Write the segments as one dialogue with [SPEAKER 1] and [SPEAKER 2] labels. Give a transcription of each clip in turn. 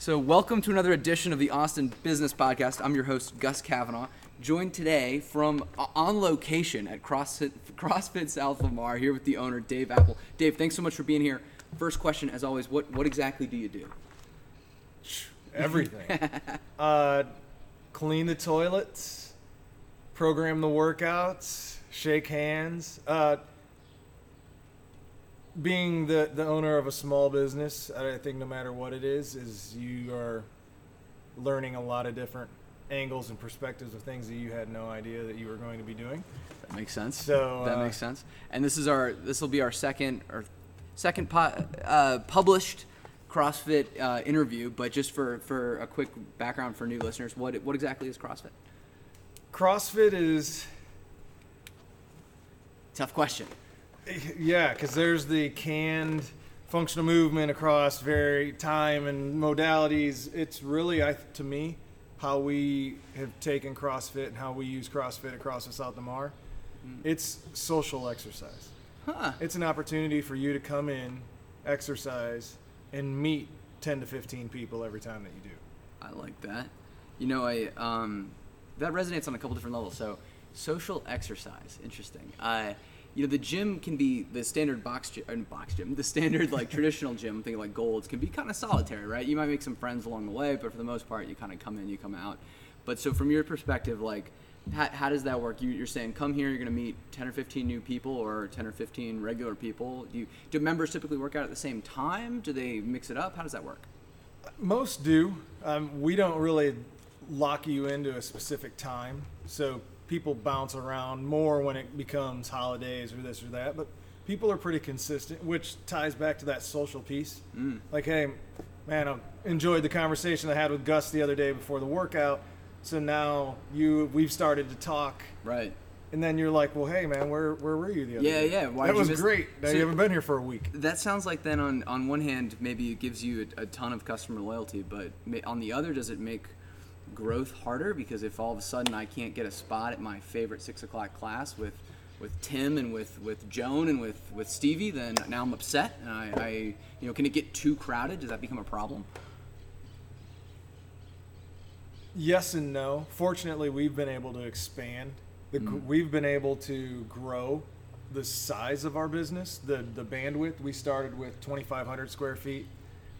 [SPEAKER 1] So, welcome to another edition of the Austin Business Podcast. I'm your host, Gus Kavanaugh, joined today from uh, on location at CrossFit, CrossFit South Lamar, here with the owner, Dave Apple. Dave, thanks so much for being here. First question, as always, what, what exactly do you do?
[SPEAKER 2] Everything. uh, clean the toilets, program the workouts, shake hands. Uh, being the, the owner of a small business, I think no matter what it is, is you are learning a lot of different angles and perspectives of things that you had no idea that you were going to be doing.
[SPEAKER 1] That makes sense.
[SPEAKER 2] So
[SPEAKER 1] that
[SPEAKER 2] uh,
[SPEAKER 1] makes sense. And this is our this will be our second or second po- uh, published CrossFit uh, interview. But just for for a quick background for new listeners, what what exactly is CrossFit?
[SPEAKER 2] CrossFit is
[SPEAKER 1] Tough question.
[SPEAKER 2] Yeah, because there's the canned functional movement across very time and modalities. It's really, I, to me, how we have taken CrossFit and how we use CrossFit across the South Lamar. It's social exercise.
[SPEAKER 1] Huh.
[SPEAKER 2] It's an opportunity for you to come in, exercise, and meet 10 to 15 people every time that you do.
[SPEAKER 1] I like that. You know, I um, that resonates on a couple different levels. So, social exercise, interesting. Uh, you know, the gym can be the standard box gym, uh, box gym, the standard like traditional gym. I'm thinking like Golds can be kind of solitary, right? You might make some friends along the way, but for the most part, you kind of come in, you come out. But so from your perspective, like, how, how does that work? You, you're saying come here, you're going to meet 10 or 15 new people, or 10 or 15 regular people. Do you, do members typically work out at the same time? Do they mix it up? How does that work?
[SPEAKER 2] Most do. Um, we don't really lock you into a specific time, so people bounce around more when it becomes holidays or this or that. But people are pretty consistent, which ties back to that social piece.
[SPEAKER 1] Mm.
[SPEAKER 2] Like, hey, man, I enjoyed the conversation I had with Gus the other day before the workout. So now you, we've started to talk,
[SPEAKER 1] Right.
[SPEAKER 2] and then you're like, well, hey, man, where where were you the other
[SPEAKER 1] Yeah,
[SPEAKER 2] day?
[SPEAKER 1] yeah, yeah.
[SPEAKER 2] that was
[SPEAKER 1] miss-
[SPEAKER 2] great. Now
[SPEAKER 1] So-
[SPEAKER 2] you haven't been here for a week.
[SPEAKER 1] That sounds like then on, on one hand maybe it gives you a, a ton of customer loyalty, but on the other does it make growth harder because if all of a sudden I can't get a spot at my favorite six o'clock class with with Tim and with, with Joan and with, with Stevie, then now I'm upset and I, I you know can it get too crowded? Does that become a problem?
[SPEAKER 2] Yes and no. Fortunately, we've been able to expand. The,
[SPEAKER 1] Mm.
[SPEAKER 2] We've been able to grow the size of our business, the the bandwidth. We started with 2,500 square feet,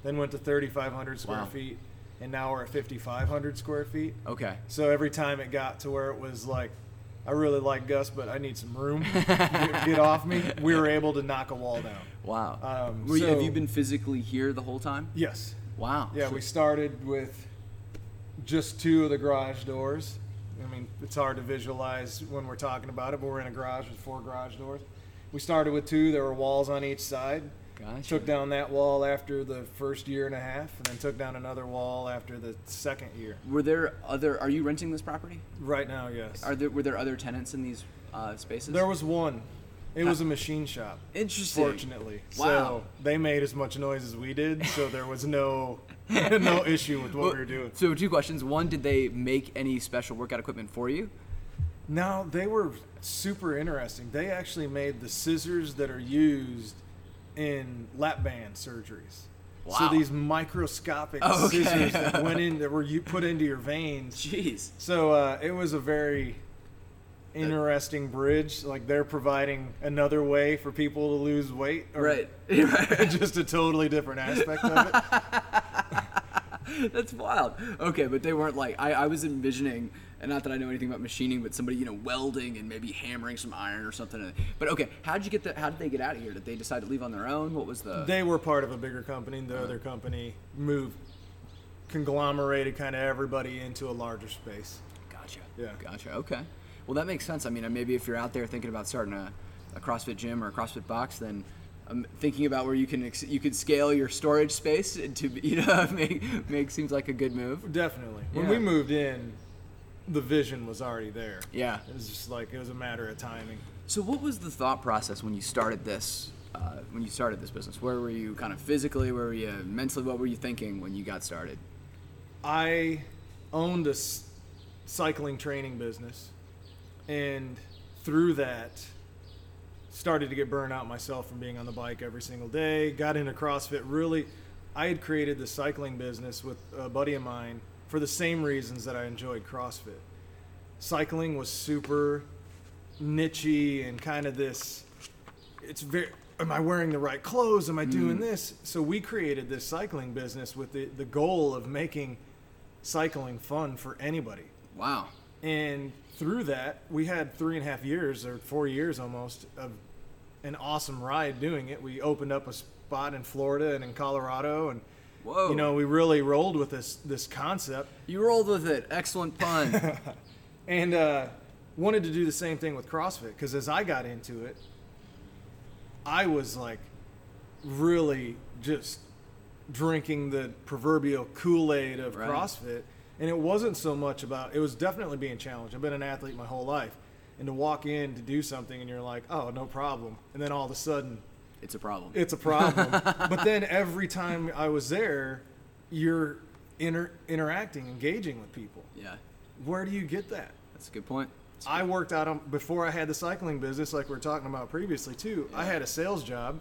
[SPEAKER 2] then went to 3,500 square
[SPEAKER 1] Wow.
[SPEAKER 2] feet, and now we're at 5,500 square feet.
[SPEAKER 1] Okay.
[SPEAKER 2] So every time it got to where it was like, I really like Gus, but I need some room. get, get off me. We were able to knock a wall down.
[SPEAKER 1] Wow.
[SPEAKER 2] Um,
[SPEAKER 1] Were you, have you been physically here the whole time?
[SPEAKER 2] Yes.
[SPEAKER 1] Wow.
[SPEAKER 2] Yeah,
[SPEAKER 1] So-
[SPEAKER 2] we started with just two of the garage doors. I mean, it's hard to visualize when we're talking about it, but we're in a garage with four garage doors. We started with two. There were walls on each side.
[SPEAKER 1] Gotcha.
[SPEAKER 2] Took down that wall after the first year and a half, and then took down another wall after the second year.
[SPEAKER 1] Were there other? Are you renting this property?
[SPEAKER 2] Right now, yes.
[SPEAKER 1] Are there were there other tenants in these uh, spaces?
[SPEAKER 2] There was one. It was a machine shop.
[SPEAKER 1] Interesting.
[SPEAKER 2] Fortunately,
[SPEAKER 1] Wow.
[SPEAKER 2] so they made as much noise as we did, so there was no no issue with what we were doing.
[SPEAKER 1] So two questions. One, did they make any special workout equipment for you?
[SPEAKER 2] No, they were super interesting. They actually made the scissors that are used in lap band surgeries.
[SPEAKER 1] Wow.
[SPEAKER 2] So these microscopic
[SPEAKER 1] Okay.
[SPEAKER 2] scissors that went in that were you put into your veins.
[SPEAKER 1] Jeez.
[SPEAKER 2] So uh, it was a very interesting bridge. Like they're providing another way for people to lose weight.
[SPEAKER 1] Right.
[SPEAKER 2] just a totally different aspect of it.
[SPEAKER 1] That's wild. Okay, but they weren't like I, I was envisioning, and not that I know anything about machining, but somebody you know welding and maybe hammering some iron or something. But okay, how did you get the? How did they get out of here? Did they decide to leave on their own? What was the?
[SPEAKER 2] They were part of a bigger company. The other company moved, conglomerated kind of everybody into a larger space.
[SPEAKER 1] Gotcha.
[SPEAKER 2] Yeah.
[SPEAKER 1] Gotcha. Okay. Well, that makes sense. I mean, uh, maybe if you're out there thinking about starting a, a CrossFit gym or a CrossFit box, then I'm thinking about where you can ex- you could scale your storage space to you know make make seems like a good move.
[SPEAKER 2] Definitely. When
[SPEAKER 1] Yeah.
[SPEAKER 2] we moved in, the vision was already there.
[SPEAKER 1] Yeah.
[SPEAKER 2] It was just like it was a matter of timing.
[SPEAKER 1] So, what was the thought process when you started this? Uh, when you started this business, where were you kind of physically? Where were you mentally? What were you thinking when you got started?
[SPEAKER 2] I owned a s- cycling training business, and through that, started to get burned out myself from being on the bike every single day. Got into CrossFit. Really, I had created the cycling business with a buddy of mine for the same reasons that I enjoyed CrossFit. Cycling was super nichey and kind of this. It's very. Am I wearing the right clothes? Am I hmm. doing this? So we created this cycling business with the, the goal of making cycling fun for anybody.
[SPEAKER 1] Wow.
[SPEAKER 2] And through that, we had three and a half years or four years almost of an awesome ride doing it. We opened up a spot in Florida and in Colorado, and
[SPEAKER 1] Whoa.
[SPEAKER 2] you know we really rolled with this this concept,
[SPEAKER 1] You rolled with it. Excellent pun.
[SPEAKER 2] and uh, wanted to do the same thing with CrossFit because as I got into it, I was like really just drinking the proverbial Kool Aid of
[SPEAKER 1] Right.
[SPEAKER 2] CrossFit. And it wasn't so much about, it was definitely being challenged. I've been an athlete my whole life. And to walk in to do something and you're like, oh, no problem. And then all of a sudden,
[SPEAKER 1] it's a problem.
[SPEAKER 2] it's a problem. but then every time I was there, you're inter- interacting, engaging with people.
[SPEAKER 1] yeah.
[SPEAKER 2] Where do you get that?
[SPEAKER 1] That's a good point.
[SPEAKER 2] I worked out on before I had the cycling business, like we were talking about previously too. I had a sales job,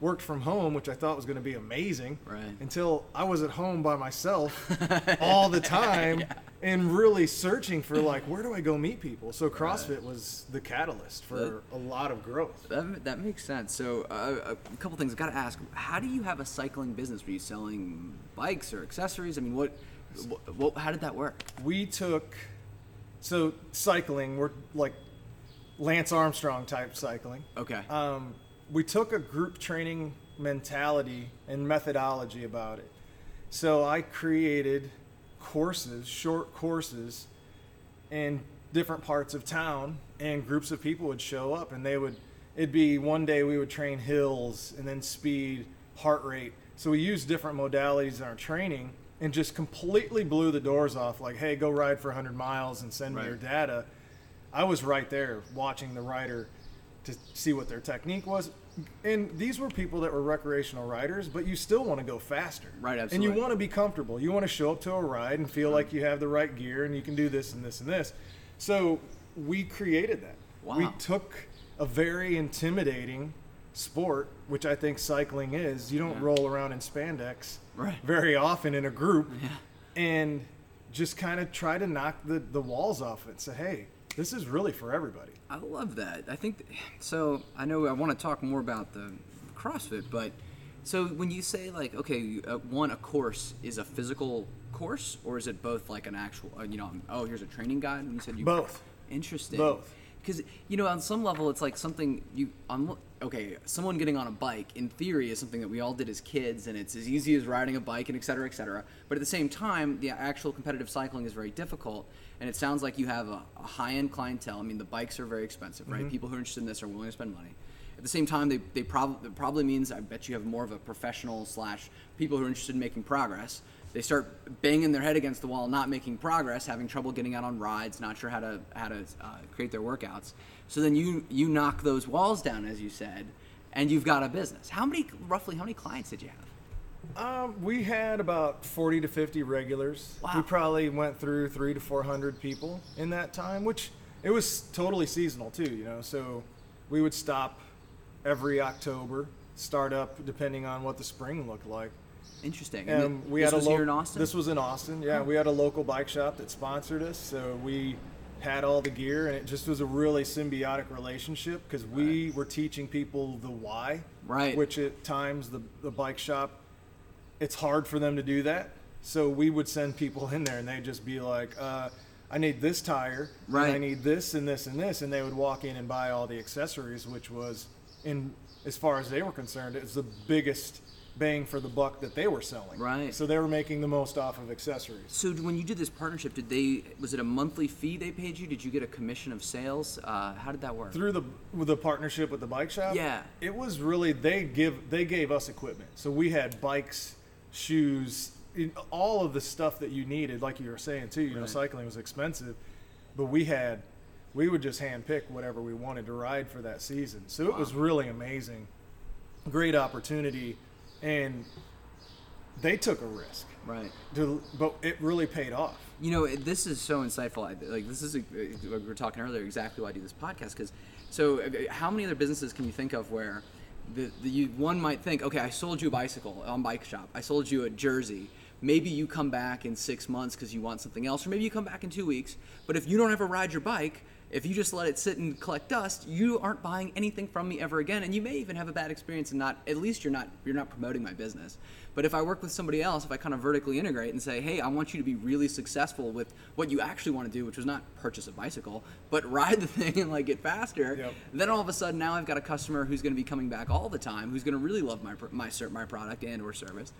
[SPEAKER 2] worked from home, which I thought was going to be amazing.
[SPEAKER 1] Right.
[SPEAKER 2] Until I was at home by myself all the time and really searching for like where do I go meet people. So CrossFit was the catalyst for
[SPEAKER 1] That-
[SPEAKER 2] a lot of growth.
[SPEAKER 1] That, that makes sense. So, uh, a couple things. I've got to ask: How do you have a cycling business? Were you selling bikes or accessories? I mean, what? what how did that work?
[SPEAKER 2] We took so cycling. We're like Lance Armstrong type cycling.
[SPEAKER 1] Okay.
[SPEAKER 2] um, we took a group training mentality and methodology about it. So I created courses, short courses, in different parts of town, and groups of people would show up, and they would. It'd be one day we would train hills, and then speed, heart rate. So we used different modalities in our training, and just completely blew the doors off. Like, hey, go ride for 100 miles and send me your data. I was right there watching the rider to see what their technique was. And these were people that were recreational riders, but you still want to go faster.
[SPEAKER 1] Right, absolutely.
[SPEAKER 2] And you want to be comfortable. You want to show up to a ride and feel like you have the right gear and you can do this and this and this. So we created that.
[SPEAKER 1] Wow.
[SPEAKER 2] We took a very intimidating sport, which I think cycling is. You don't
[SPEAKER 1] Yeah.
[SPEAKER 2] roll around in spandex
[SPEAKER 1] Right.
[SPEAKER 2] very often in a group
[SPEAKER 1] Yeah.
[SPEAKER 2] and just kind of try to knock the, the walls off it and say, hey, this is really for everybody.
[SPEAKER 1] I love that. I think so. I know I want to talk more about the CrossFit, but so when you say like, okay, uh, one a course is a physical course, or is it both like an actual? Uh, you know, oh, here's a training guide. When you said you
[SPEAKER 2] Both.
[SPEAKER 1] Interesting.
[SPEAKER 2] Both.
[SPEAKER 1] Because you know, on some level, it's like something you on. Okay, someone getting on a bike in theory is something that we all did as kids, and it's as easy as riding a bike and et cetera, et cetera. But at the same time, the actual competitive cycling is very difficult, and it sounds like you have a, a high-end clientele. I mean, the bikes are very expensive, right? Mm-hmm. People who are interested in this are willing to spend money. At the same time, they, they probably probably means I bet you have more of a professional slash people who are interested in making progress. They start banging their head against the wall, not making progress, having trouble getting out on rides, not sure how to how to uh, create their workouts. So then you you knock those walls down, as you said, and you've got a business. How many roughly how many clients did you have?
[SPEAKER 2] Um, we had about 40 to 50 regulars.
[SPEAKER 1] Wow.
[SPEAKER 2] We probably went through three to 400 people in that time, which it was totally seasonal too, you know. So we would stop every October, start up depending on what the spring looked like.
[SPEAKER 1] Interesting. And
[SPEAKER 2] Um, we
[SPEAKER 1] this
[SPEAKER 2] had a
[SPEAKER 1] was
[SPEAKER 2] lo-
[SPEAKER 1] here in Austin.
[SPEAKER 2] This was in Austin. Yeah, we had a local bike shop that sponsored us, so we had all the gear, and it just was a really symbiotic relationship because we were teaching people the why.
[SPEAKER 1] Right.
[SPEAKER 2] Which at times the the bike shop, it's hard for them to do that. So we would send people in there, and they'd just be like. Uh, I need this tire, and I need this and this and this, and they would walk in and buy all the accessories, which was, in as far as they were concerned, it was the biggest bang for the buck that they were selling.
[SPEAKER 1] Right.
[SPEAKER 2] So they were making the most off of accessories.
[SPEAKER 1] so when you did this partnership, did they was it a monthly fee they paid you? Did you get a commission of sales? Uh, how did that work?
[SPEAKER 2] Through the with the partnership with the bike shop,
[SPEAKER 1] Yeah.
[SPEAKER 2] it was really they give they gave us equipment. So we had bikes, shoes, all of the stuff that you needed. Like you were saying too, you know, cycling was expensive, but we had we would just hand pick whatever we wanted to ride for that season. So it was really amazing, great opportunity, and they took a risk.
[SPEAKER 1] Right.
[SPEAKER 2] To, but it really paid off.
[SPEAKER 1] You know, it- this is so insightful. I- Like this is, a, we were talking earlier, exactly why I do this podcast. Because, so uh, how many other businesses can you think of where the, the you, one might think, okay, I sold you a bicycle on Bike Shop. I sold you a jersey. Maybe you come back in six months because you want something else, or maybe you come back in two weeks. But if you don't ever ride your bike, if you just let it sit and collect dust, you aren't buying anything from me ever again, and you may even have a bad experience and not. At least you're not you're not promoting my business. But if I work with somebody else, if I kind of vertically integrate and say, hey, I want you to be really successful with what you actually want to do, which was not purchase a bicycle, but ride the thing and like get faster,
[SPEAKER 2] Yep.
[SPEAKER 1] then all of a sudden now I've got a customer who's going to be coming back all the time, who's going to really love my my my product and or service.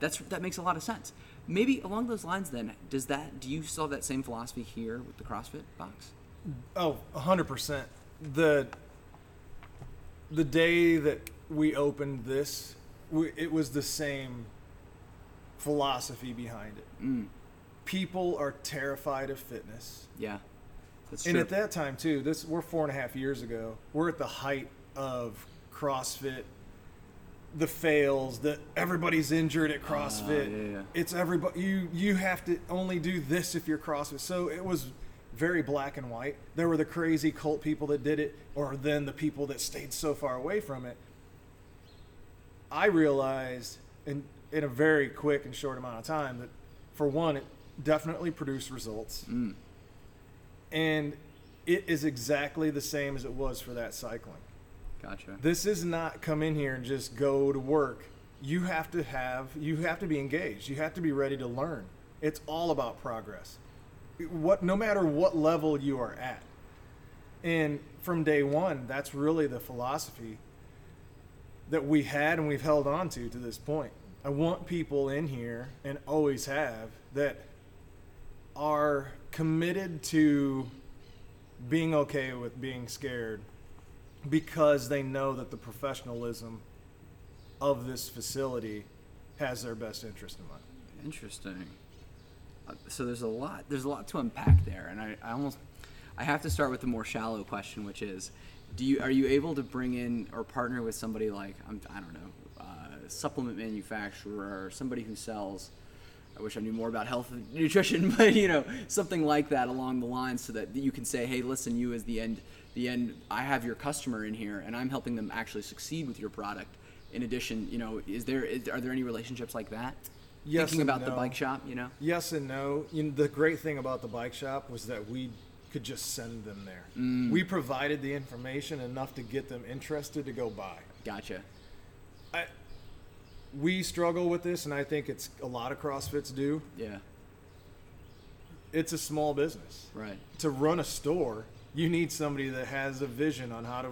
[SPEAKER 1] That's that makes a lot of sense. Maybe along those lines, then does that do you still have that same philosophy here with the CrossFit box?
[SPEAKER 2] Oh, hundred percent. The the day that we opened this, we, it was the same philosophy behind it.
[SPEAKER 1] Mm,
[SPEAKER 2] People are terrified of fitness,
[SPEAKER 1] yeah, that's true.
[SPEAKER 2] and at that time too. This we're four and a half years ago. We're at the height of CrossFit. The fails that everybody's injured at CrossFit.
[SPEAKER 1] Ah, yeah, yeah.
[SPEAKER 2] It's everybody. You you have to only do this if you're CrossFit. So it was very black and white. There were the crazy cult people that did it, or then the people that stayed so far away from it. I realized in in a very quick and short amount of time that, for one, it definitely produced results,
[SPEAKER 1] Mm,
[SPEAKER 2] and it is exactly the same as it was for that cycling.
[SPEAKER 1] Gotcha.
[SPEAKER 2] This is not come in here and just go to work. You have to have you have to be engaged. You have to be ready to learn. It's all about progress. What no matter what level you are at. And from day 1, that's really the philosophy that we had and we've held on to to this point. I want people in here and always have that are committed to being okay with being scared because they know that the professionalism of this facility has their best interest in mind.
[SPEAKER 1] Interesting. Uh, So there's a lot. There's a lot to unpack there, and I, I almost I have to start with the more shallow question, which is, do you are you able to bring in or partner with somebody like I'm, I don't know, uh, supplement manufacturer or somebody who sells. I wish I knew more about health and nutrition, but you know something like that along the lines, so that you can say, hey, listen, you as the end, the end. I have your customer in here, and I'm helping them actually succeed with your product. In addition, you know, is there is, are there any relationships like that?
[SPEAKER 2] Yes
[SPEAKER 1] Thinking about the bike shop, you know.
[SPEAKER 2] Yes and no. You know, the great thing about the bike shop was that we could just send them there.
[SPEAKER 1] Mm.
[SPEAKER 2] We provided the information enough to get them interested to go buy.
[SPEAKER 1] Gotcha.
[SPEAKER 2] I, we struggle with this, and I think it's a lot of CrossFits do.
[SPEAKER 1] Yeah.
[SPEAKER 2] It's a small business.
[SPEAKER 1] Right.
[SPEAKER 2] To run a store, you need somebody that has a vision on how to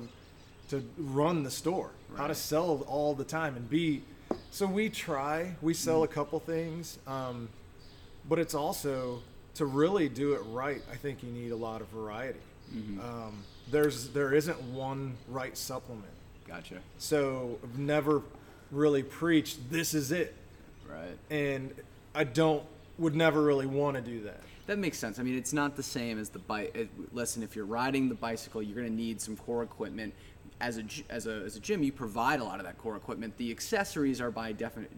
[SPEAKER 2] to run the store, how to sell all the time, and be. So we try. We sell a couple things, um, but it's also to really do it right. I think you need a lot of variety. Um, there's there isn't one right supplement.
[SPEAKER 1] Gotcha.
[SPEAKER 2] So I've never really preached this is it,
[SPEAKER 1] Right.
[SPEAKER 2] and I don't would never really want to do that.
[SPEAKER 1] That makes sense. I mean, it's not the same as the bike. Eh, listen, if you're riding the bicycle, you're going to need some core equipment. As a as a as a gym, you provide a lot of that core equipment. The accessories are by defini-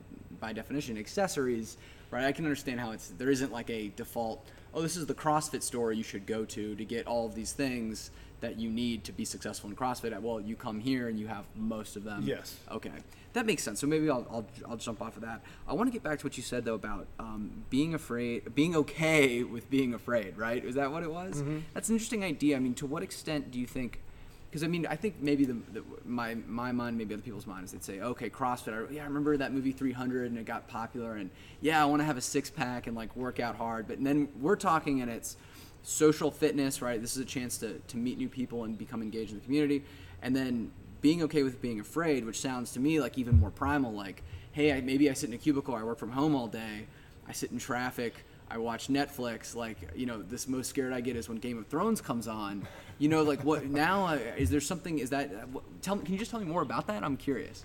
[SPEAKER 1] by definition accessories, right? I can understand how it's there isn't like a default. Oh, this is the CrossFit store you should go to to get all of these things that you need to be successful in CrossFit. Well, you come here and you have most of them.
[SPEAKER 2] Yes.
[SPEAKER 1] Okay, that makes sense. So maybe I'll, I'll, I'll jump off of that. I want to get back to what you said though about um, being afraid, being okay with being afraid. Right? Is that what it was? That's an interesting idea. I mean, to what extent do you think? Because I mean, I think maybe the, the my my mind, maybe other people's minds, they'd say, okay, CrossFit. I, yeah, I remember that movie 300, and it got popular, and yeah, I want to have a six pack and like work out hard. But then we're talking, and it's social fitness, right? This is a chance to, to meet new people and become engaged in the community. And then being okay with being afraid, which sounds to me like even more primal, like, hey, I, maybe I sit in a cubicle, I work from home all day, I sit in traffic, I watch Netflix. Like, you know, this most scared I get is when Game of Thrones comes on. You know, like what now? Uh, is there something? Is that? Uh, what, tell me. Can you just tell me more about that? I'm curious.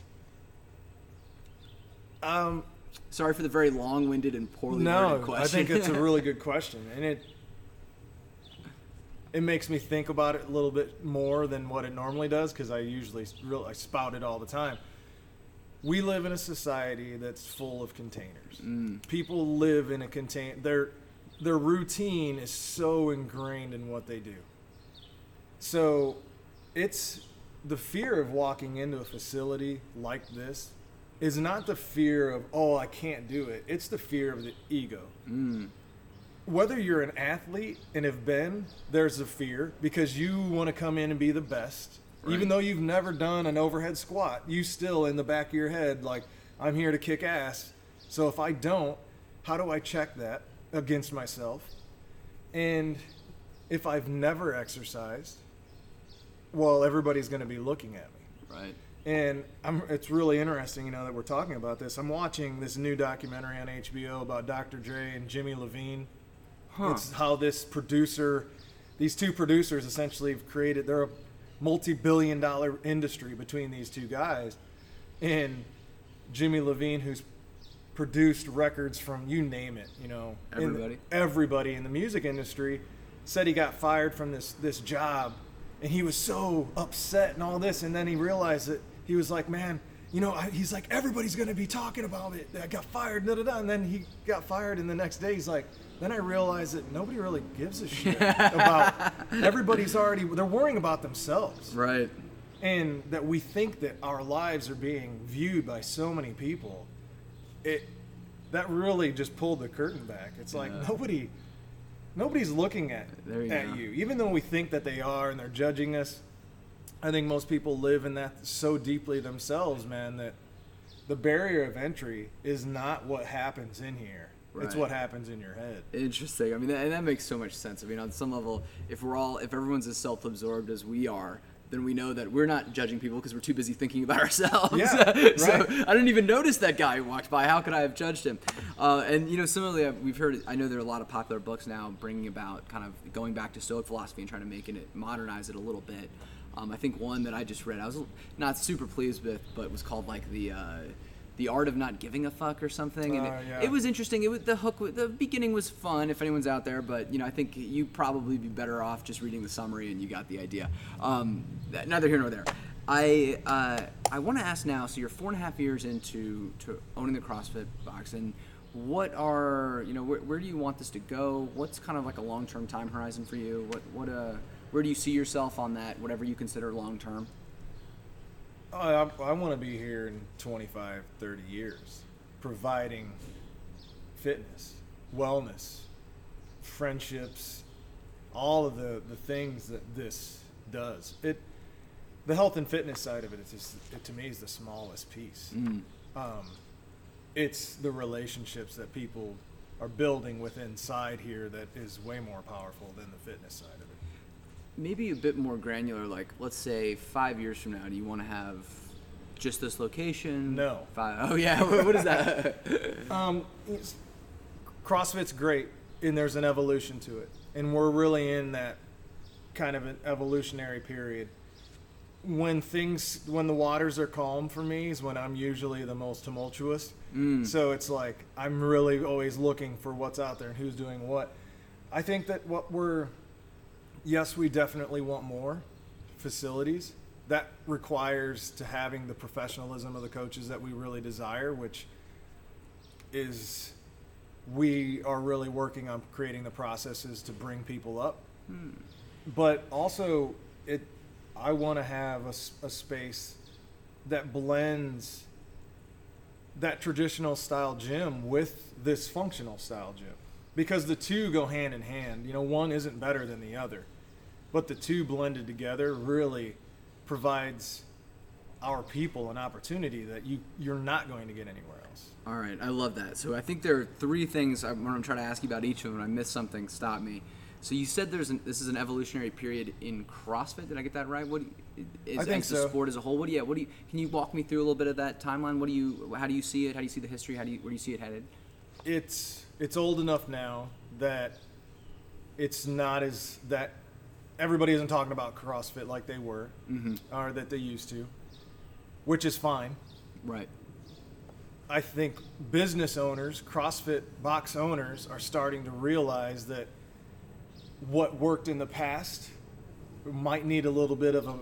[SPEAKER 2] Um,
[SPEAKER 1] Sorry for the very long-winded and poorly
[SPEAKER 2] no,
[SPEAKER 1] worded question.
[SPEAKER 2] I think it's a really good question, and it it makes me think about it a little bit more than what it normally does because I usually real I spout it all the time. We live in a society that's full of containers.
[SPEAKER 1] Mm.
[SPEAKER 2] People live in a contain. Their their routine is so ingrained in what they do. So it's the fear of walking into a facility like this is not the fear of oh I can't do it. It's the fear of the ego.
[SPEAKER 1] Mm.
[SPEAKER 2] Whether you're an athlete and have been, there's a fear because you want to come in and be the best.
[SPEAKER 1] Right.
[SPEAKER 2] Even though you've never done an overhead squat, you still in the back of your head like I'm here to kick ass. So if I don't, how do I check that against myself? And if I've never exercised, well, everybody's going to be looking at me.
[SPEAKER 1] Right.
[SPEAKER 2] And I'm, it's really interesting, you know, that we're talking about this. I'm watching this new documentary on HBO about Dr. Dre and Jimmy Iovine.
[SPEAKER 1] Huh.
[SPEAKER 2] It's how this producer, these two producers essentially have created, they're a multi billion dollar industry between these two guys. And Jimmy Iovine, who's produced records from you name it, you know, in-
[SPEAKER 1] Everybody.
[SPEAKER 2] everybody in the music industry, said he got fired from this this job, and he was so upset and all this, and then he realized that he was like, man. You know, I, he's like, everybody's going to be talking about it. I got fired, da da da. And then he got fired, and the next day he's like, then I realized that nobody really gives a shit about. Everybody's already, they're worrying about themselves
[SPEAKER 1] Right.
[SPEAKER 2] and that we think that our lives are being viewed by so many people it that really just pulled the curtain back it's like
[SPEAKER 1] Yeah.
[SPEAKER 2] nobody nobody's looking at
[SPEAKER 1] you
[SPEAKER 2] at
[SPEAKER 1] go.
[SPEAKER 2] you even though we think that they are and they're judging us i think most people live in that so deeply themselves man that the barrier of entry is not what happens in here it's what happens in your head
[SPEAKER 1] Interesting. I mean, that, and that makes so much sense. I mean, on some level, if we're all, if everyone's as self-absorbed as we are, then we know that we're not judging people because we're too busy thinking about ourselves.
[SPEAKER 2] Yeah,
[SPEAKER 1] so
[SPEAKER 2] right.
[SPEAKER 1] I didn't even notice that guy who walked by. How could I have judged him? Uh, and you know, similarly, we've heard. I know there are a lot of popular books now bringing about kind of going back to Stoic philosophy and trying to make it modernize it a little bit. Um, I think one that I just read, I was not super pleased with, but was called like the. Uh, the art of not giving a fuck or something, and
[SPEAKER 2] Uh,
[SPEAKER 1] it,
[SPEAKER 2] yeah.
[SPEAKER 1] it was interesting. It was the hook. The beginning was fun if anyone's out there, but you know I think you probably be better off just reading the summary and you got the idea. Um, th- neither here nor there. I uh, I want to ask now. So you're four and a half years into to owning the CrossFit box, and what are you know where, where do you want this to go? What's kind of like a long term time horizon for you? What what uh where do you see yourself on that? Whatever you consider long term.
[SPEAKER 2] I, I, want to be here in 25, 30 years, providing fitness, wellness, friendships, all of the, the things that this does. It, the health and fitness side of it, it, is just, it to me is the smallest piece.
[SPEAKER 1] Mm.
[SPEAKER 2] Um, it's the relationships that people are building with inside here that is way more powerful than the fitness side of it.
[SPEAKER 1] Maybe a bit more granular like let's say five years from now do you want to have just this location
[SPEAKER 2] No.
[SPEAKER 1] five, oh yeah what is that
[SPEAKER 2] Um, CrossFit's great, and there's an evolution to it, and we're really in that kind of an evolutionary period. When things, when the waters are calm for me, is when I'm usually the most tumultuous.
[SPEAKER 1] Mm.
[SPEAKER 2] So it's like I'm really always looking for what's out there and who's doing what. I think that what we're, yes, we definitely want more facilities. That requires to having the professionalism of the coaches that we really desire, which is we are really working on creating the processes to bring people up. Hmm. But also, it I want to have a space that blends that traditional style gym with this functional style gym because the two go hand in hand. You know, one isn't better than the other, but the two blended together really provides our people an opportunity that you you're not going to get anywhere else.
[SPEAKER 1] all right i love that so i think there are three things i'm going to try to ask you about each of them i missed something stop me so you said there's an, this is an evolutionary period in CrossFit. Did I get that right? What you, is,
[SPEAKER 2] I think
[SPEAKER 1] as the sport as a whole? What do you? What do you? Can you walk me through a little bit of that timeline? What do you? How do you see it? How do you see the history? How do you? Where do you see it headed?
[SPEAKER 2] it's it's old enough now that it's not as that everybody isn't talking about CrossFit like they were
[SPEAKER 1] Mm-hmm.
[SPEAKER 2] or that they used to, which is fine.
[SPEAKER 1] Right.
[SPEAKER 2] I think business owners, CrossFit box owners, are starting to realize that what worked in the past might need a little bit of a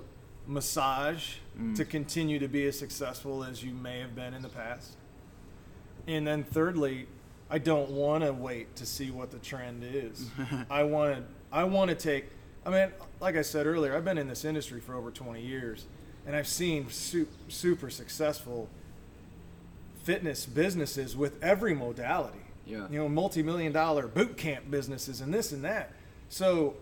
[SPEAKER 2] massage to continue to be as successful as you may have been in the past. And then thirdly, I don't want to wait to see what the trend is. I want to I want to take I mean, like I said earlier, I've been in this industry for over 20 years and I've seen su- super successful fitness businesses with every modality.
[SPEAKER 1] Yeah.
[SPEAKER 2] You know, multi-million dollar boot camp businesses and this and that. So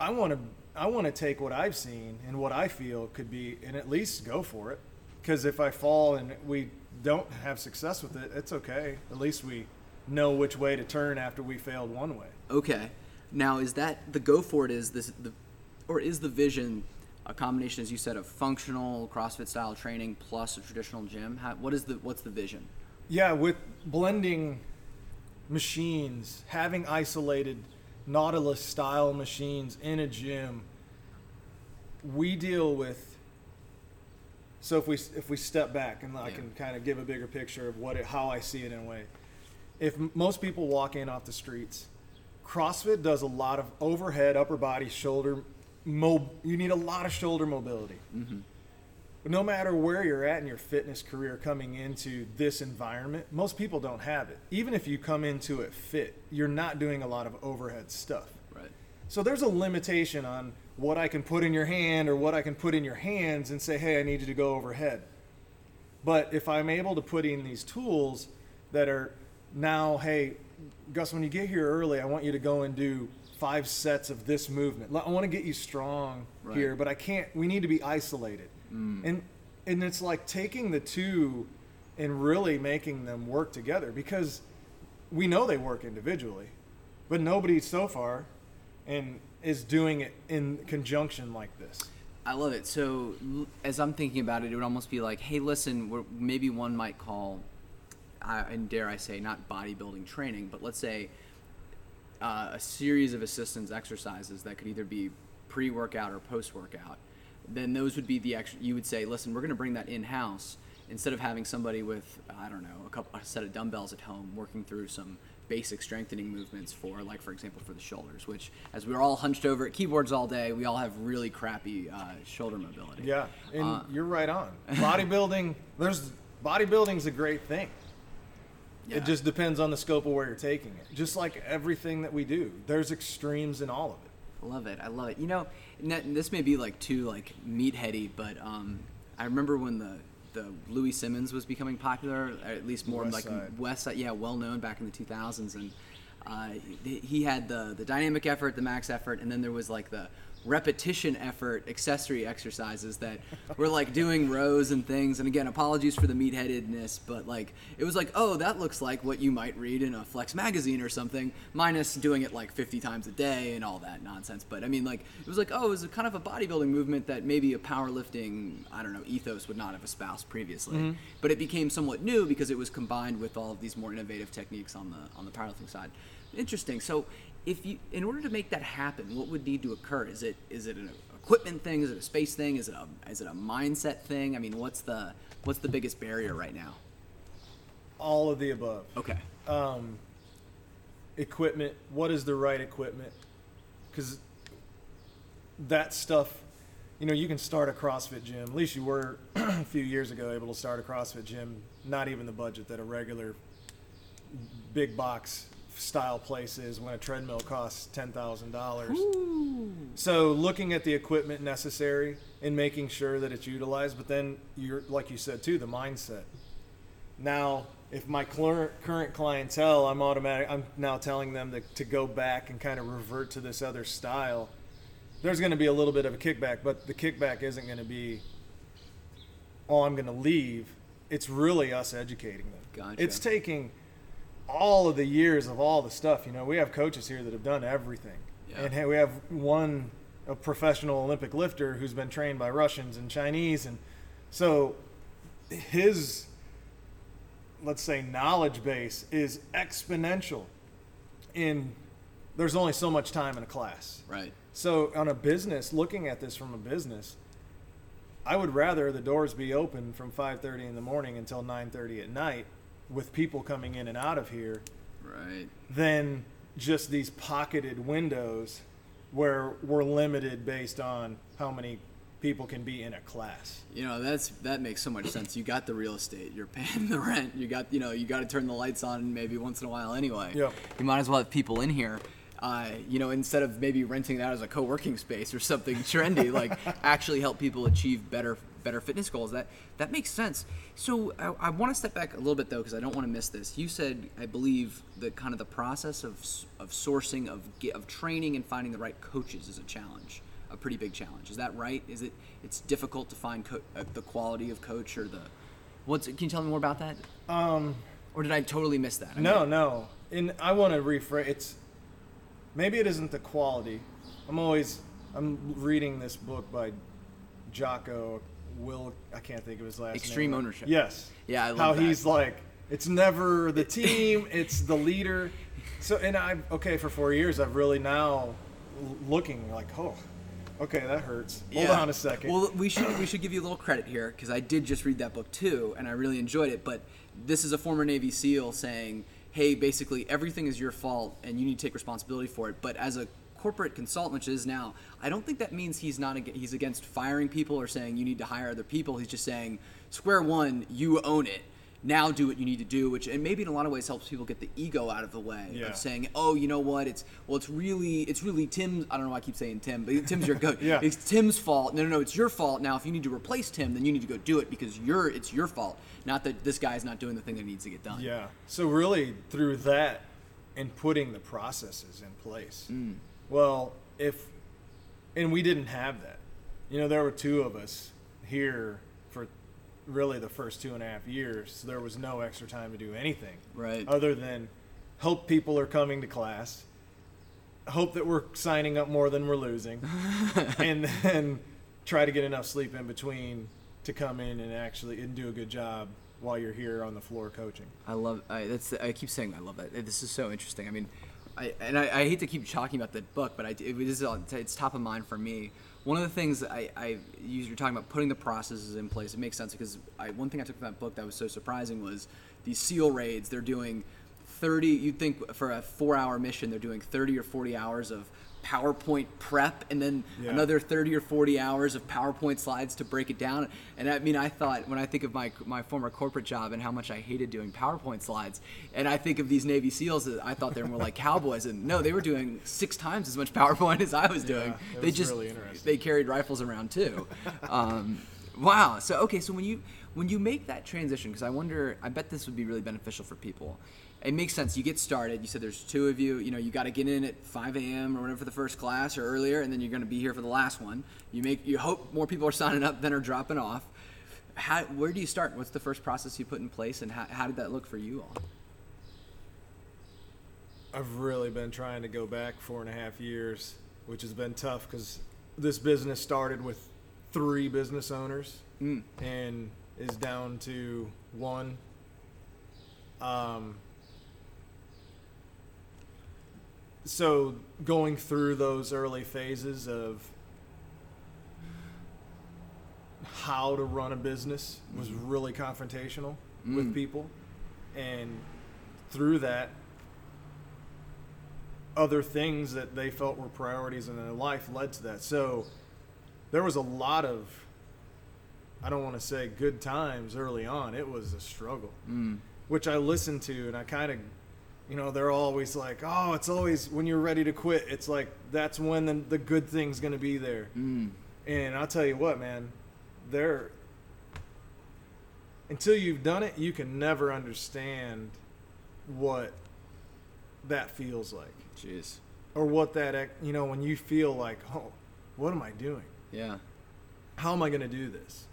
[SPEAKER 2] I want to I want to take what I've seen and what I feel could be and at least go for it. Cuz if I fall and we don't have success with it, it's okay. At least we know which way to turn after we failed one way.
[SPEAKER 1] Okay. Now, is that the go for it? Is this the, or is the vision a combination, as you said, of functional CrossFit style training plus a traditional gym? How, what is the what's the vision?
[SPEAKER 2] Yeah, with blending machines, having isolated Nautilus style machines in a gym, we deal with. So if we if we step back and I
[SPEAKER 1] Yeah.
[SPEAKER 2] can kind of give a bigger picture of what it, how I see it in a way. If most people walk in off the streets, CrossFit does a lot of overhead, upper body, shoulder. Mo- you need a lot of shoulder mobility. But no matter where you're at in your fitness career coming into this environment, most people don't have it. Even if you come into it fit, you're not doing a lot of overhead stuff.
[SPEAKER 1] Right.
[SPEAKER 2] So there's a limitation on what I can put in your hand or what I can put in your hands and say, hey, I need you to go overhead. But if I'm able to put in these tools that are now, hey, Gus, when you get here early, I want you to go and do five sets of this movement. I want to get you strong
[SPEAKER 1] Right.
[SPEAKER 2] here, but I can't. We need to be isolated. Mm. And and it's like taking the two and really making them work together because we know they work individually, but nobody so far and is doing it in conjunction like this.
[SPEAKER 1] I love it. So, as I'm thinking about it, it would almost be like, hey, listen, we're, maybe one might call, and dare I say, not bodybuilding training, but let's say uh, a series of assistance exercises that could either be pre-workout or post-workout. Then those would be the ex- you would say, listen, we're going to bring that in-house instead of having somebody with I don't know a couple a set of dumbbells at home working through some basic strengthening movements for like for example for the shoulders, which as we're all hunched over at keyboards all day, we all have really crappy uh, shoulder mobility.
[SPEAKER 2] Yeah, and
[SPEAKER 1] Uh,
[SPEAKER 2] you're right on. Bodybuilding, there's bodybuilding's a great thing.
[SPEAKER 1] Yeah.
[SPEAKER 2] It just depends on the scope of where you're taking it. Just like everything that we do, there's extremes in all of it.
[SPEAKER 1] I Love it. I love it. You know, and that, and this may be like too like meatheady, but um, I remember when the the Louie Simmons was becoming popular, or at least more
[SPEAKER 2] West
[SPEAKER 1] like
[SPEAKER 2] Side.
[SPEAKER 1] West Side, yeah, well known back in the 2000s, and uh, he he had the the dynamic effort, the max effort, and then there was like the repetition effort accessory exercises that were like doing rows and things. And again apologies for the meatheadedness but like it was like oh that looks like what you might read in a flex magazine or something minus doing it like 50 times a day and all that nonsense. But i mean like it was like oh it was a kind of a bodybuilding movement that maybe a powerlifting i don't know ethos would not have espoused previously. Mm-hmm. But it became somewhat new because it was combined with all of these more innovative techniques on the on the powerlifting side. Interesting. So if you in order to make that happen what would need to occur is it is it an equipment thing is it a space thing is it a is it a mindset thing i mean what's the what's the biggest barrier right now
[SPEAKER 2] All of the above.
[SPEAKER 1] okay
[SPEAKER 2] um, equipment. What is the right equipment? Because that stuff, you know, you can start a CrossFit gym. At least you were a few years ago able to start a CrossFit gym. Not even the budget that a regular big box style places when a treadmill costs ten thousand dollars. So looking at the equipment necessary and making sure that it's utilized, but then you're like you said too, the mindset. Now, if my cl- current clientele, I'm automatic. I'm now telling them to, to go back and kind of revert to this other style. There's going to be a little bit of a kickback, but the kickback isn't going to be, oh, I'm going to leave. It's really us educating them.
[SPEAKER 1] Gotcha.
[SPEAKER 2] It's taking all of the years of all the stuff. You know, we have coaches here that have done everything,
[SPEAKER 1] Yeah.
[SPEAKER 2] and hey, we have one a professional Olympic lifter who's been trained by Russians and Chinese, and so his let's say knowledge base is exponential in there's only so much time in a class
[SPEAKER 1] right
[SPEAKER 2] so on a business looking at this from a business i would rather the doors be open from 5.30 in the morning until 9.30 at night with people coming in and out of here
[SPEAKER 1] right
[SPEAKER 2] than just these pocketed windows where we're limited based on how many people can be in a class
[SPEAKER 1] You know, that's that makes so much sense. You got the real estate, you're paying the rent, you got you know, you got to turn the lights on maybe once in a while anyway.
[SPEAKER 2] Yep.
[SPEAKER 1] You might as well have people in here. Uh, you know, instead of maybe renting that as a co-working space or something trendy, like actually help people achieve better better fitness goals. That that makes sense. So I, I want to step back a little bit though, because I don't want to miss this. You said, I believe, the kind of the process of of sourcing of of training and finding the right coaches is a challenge, a pretty big challenge. Is that right? Is it? It's difficult to find co- uh, the quality of coach or the. What's? Can you tell me more about that?
[SPEAKER 2] Um,
[SPEAKER 1] Or did I totally miss that? I
[SPEAKER 2] no,
[SPEAKER 1] mean,
[SPEAKER 2] no. And I want to rephrase. It's maybe it isn't the quality. I'm always I'm reading this book by Jocko Will. I can't think of his last name.
[SPEAKER 1] Extreme Ownership.
[SPEAKER 2] Yes.
[SPEAKER 1] Yeah, I love
[SPEAKER 2] how
[SPEAKER 1] that.
[SPEAKER 2] he's like. It's never the team. it's the leader. So and I'm okay for four years. I've really now looking like oh, okay that hurts. Hold
[SPEAKER 1] Yeah.
[SPEAKER 2] on a second.
[SPEAKER 1] Well, we should we should give you a little credit here because I did just read that book too, and I really enjoyed it. But this is a former Navy SEAL saying, "Hey, basically everything is your fault, and you need to take responsibility for it." But as a corporate consultant, which is now, I don't think that means he's not ag- he's against firing people or saying you need to hire other people. He's just saying, square one, you own it. Now do what you need to do, which and maybe in a lot of ways helps people get the ego out of the way
[SPEAKER 2] Yeah.
[SPEAKER 1] of saying, "Oh, you know what? It's well, it's really, it's really Tim. I don't know why I keep saying Tim, but Tim's your goat.
[SPEAKER 2] Yeah.
[SPEAKER 1] It's Tim's fault. No, no, no, it's your fault. Now, if you need to replace Tim, then you need to go do it because you're, it's your fault. Not that this guy's not doing the thing that needs to get done.
[SPEAKER 2] Yeah. So really, through that and putting the processes in place.
[SPEAKER 1] Mm.
[SPEAKER 2] Well, if and we didn't have that. You know, there were two of us here for really the first two and a half years. So there was no extra time to do anything
[SPEAKER 1] Right.
[SPEAKER 2] other than hope people are coming to class, hope that we're signing up more than we're losing, and then try to get enough sleep in between to come in and actually and do a good job while you're here on the floor coaching.
[SPEAKER 1] I love. I, that's. I keep saying I love that. This is so interesting. I mean, I and I, I hate to keep talking about the book, but I, it it's top of mind for me. One of the things I, I you- you're talking about putting the processes in place. It makes sense because I, one thing I took from that book that was so surprising was these SEAL raids. They're doing 30. You'd think for a four-hour mission, they're doing 30 or 40 hours of PowerPoint prep, and then
[SPEAKER 2] Yeah.
[SPEAKER 1] another 30 or 40 hours of PowerPoint slides to break it down. And I mean, I thought when I think of my my former corporate job and how much I hated doing PowerPoint slides, and I think of these Navy SEAls, I thought they were more like cowboys, and no, they were doing six times as much PowerPoint as I was doing.
[SPEAKER 2] it
[SPEAKER 1] they
[SPEAKER 2] was
[SPEAKER 1] just
[SPEAKER 2] really interesting.
[SPEAKER 1] they carried rifles around too. um, wow. So okay, so when you when you make that transition, because I wonder, I bet this would be really beneficial for people. It makes sense. You get started. You said there's two of you. You know, you got to get in at 5 a.m. or whatever for the first class or earlier, and then you're going to be here for the last one. You make you hope more people are signing up than are dropping off. How, where do you start? What's the first process you put in place, and how, how did that look for you all?
[SPEAKER 2] I've really been trying to go back four and a half years, which has been tough because this business started with three business owners
[SPEAKER 1] Mm.
[SPEAKER 2] and is down to one. Um, so going through those early phases of how to run a business was really confrontational with
[SPEAKER 1] Mm.
[SPEAKER 2] people and through that other things that they felt were priorities in their life led to that so there was a lot of i don't want to say good times early on it was a struggle
[SPEAKER 1] Mm.
[SPEAKER 2] which I listened to, and I kind of, you know, they're always like, oh, it's always when you're ready to quit. It's like that's when the, the good thing's gonna be there.
[SPEAKER 1] Mm.
[SPEAKER 2] And I'll tell you what, man, there. Until you've done it, you can never understand what that feels like,
[SPEAKER 1] Jeez.
[SPEAKER 2] or what that, you know, when you feel like, oh, what am I doing?
[SPEAKER 1] Yeah.
[SPEAKER 2] How am I gonna do this?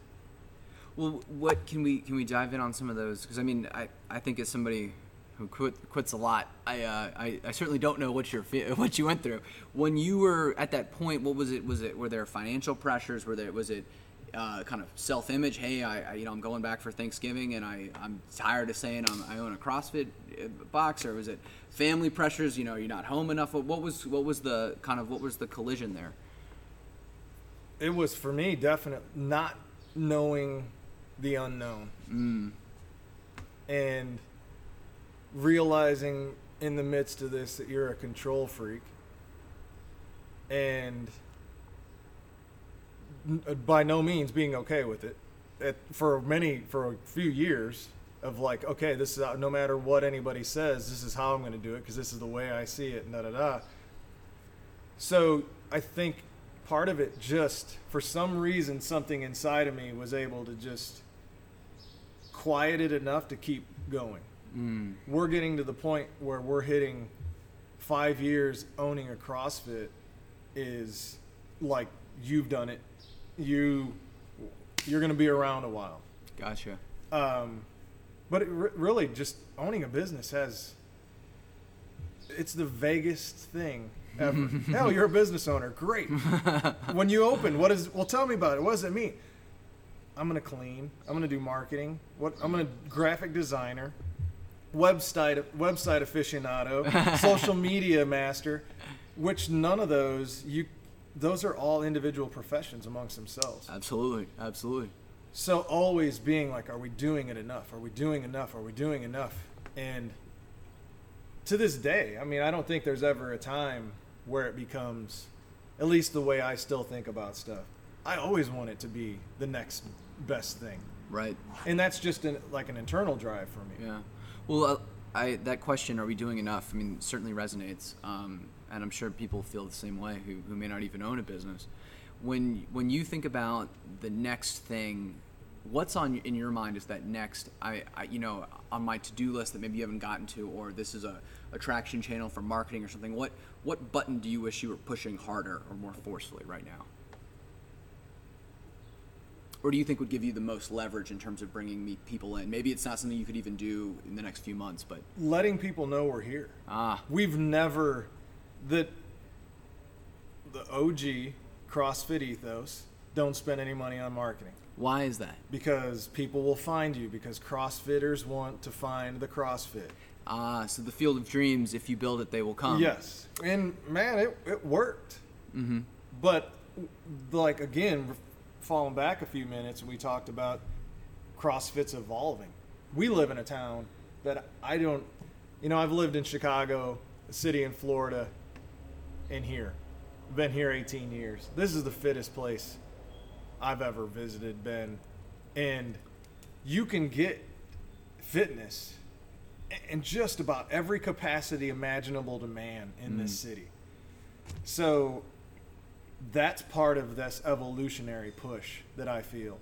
[SPEAKER 1] Well, what can we can we dive in on some of those? Because I mean, I, I think as somebody who quit, quits a lot, I, uh, I I certainly don't know what your what you went through when you were at that point. What was it? Was it were there financial pressures? Were there was it uh, kind of self image? Hey, I, I you know I'm going back for Thanksgiving and I I'm tired of saying I'm, I own a CrossFit uh, box, or was it family pressures? You know, you're not home enough. What what was what was the kind of what was the collision there?
[SPEAKER 2] It was for me definite not knowing the unknown.
[SPEAKER 1] Mm.
[SPEAKER 2] and realizing in the midst of this that you're a control freak. And uh, by no means being okay with it. At, for many for a few years of like okay this is uh, no matter what anybody says this is how i'm going to do it because this is the way i see it and da da da. So i think part of it just for some reason something inside of me was able to just quiet it enough to keep going.
[SPEAKER 1] Mm.
[SPEAKER 2] We're getting to the point where we're hitting five years owning a CrossFit is like you've done it. You you're going to be around a while.
[SPEAKER 1] Gotcha.
[SPEAKER 2] Um, but it re- really, just owning a business has it's the vaguest thing ever. Hell, you're a business owner. Great. when you open, what is? Well, tell me about it. What does it mean? I'm gonna clean. I'm gonna do marketing. What? I'm gonna graphic designer, website website aficionado, social media master. Which none of those you, those are all individual professions amongst themselves.
[SPEAKER 1] Absolutely. Absolutely.
[SPEAKER 2] So always being like, are we doing it enough? Are we doing enough? Are we doing enough? And to this day, I mean, I don't think there's ever a time where it becomes, at least the way I still think about stuff. I always want it to be the next best thing,
[SPEAKER 1] Right.
[SPEAKER 2] and that's just an, like an internal drive for me.
[SPEAKER 1] Yeah. Well, uh, I that question, are we doing enough? I mean, certainly resonates, um, and I'm sure people feel the same way who, who may not even own a business. When when you think about the next thing, what's on in your mind is that next, I, I you know, on my to-do list that maybe you haven't gotten to, or this is a attraction channel for marketing or something. What what button do you wish you were pushing harder or more forcefully right now? Or do you think would give you the most leverage in terms of bringing me people in? Maybe it's not something you could even do in the next few months, but
[SPEAKER 2] Letting people know we're here.
[SPEAKER 1] ah,
[SPEAKER 2] We've never the the OG CrossFit ethos. Don't spend any money on marketing.
[SPEAKER 1] why is that?
[SPEAKER 2] because people will find you because CrossFitters want to find the CrossFit.
[SPEAKER 1] Ah, so the field of dreams, if you build it, they will come.
[SPEAKER 2] Yes, and man, it it worked.
[SPEAKER 1] Mm-hmm.
[SPEAKER 2] But like again, falling back a few minutes, and we talked about CrossFit's evolving. We live in a town that I don't, you know, I've lived in Chicago, a city in Florida, and here. Been here 18 years. This is the fittest place I've ever visited, been, and you can get fitness in just about every capacity imaginable to man in this mm. city. So that's part of this evolutionary push that I feel.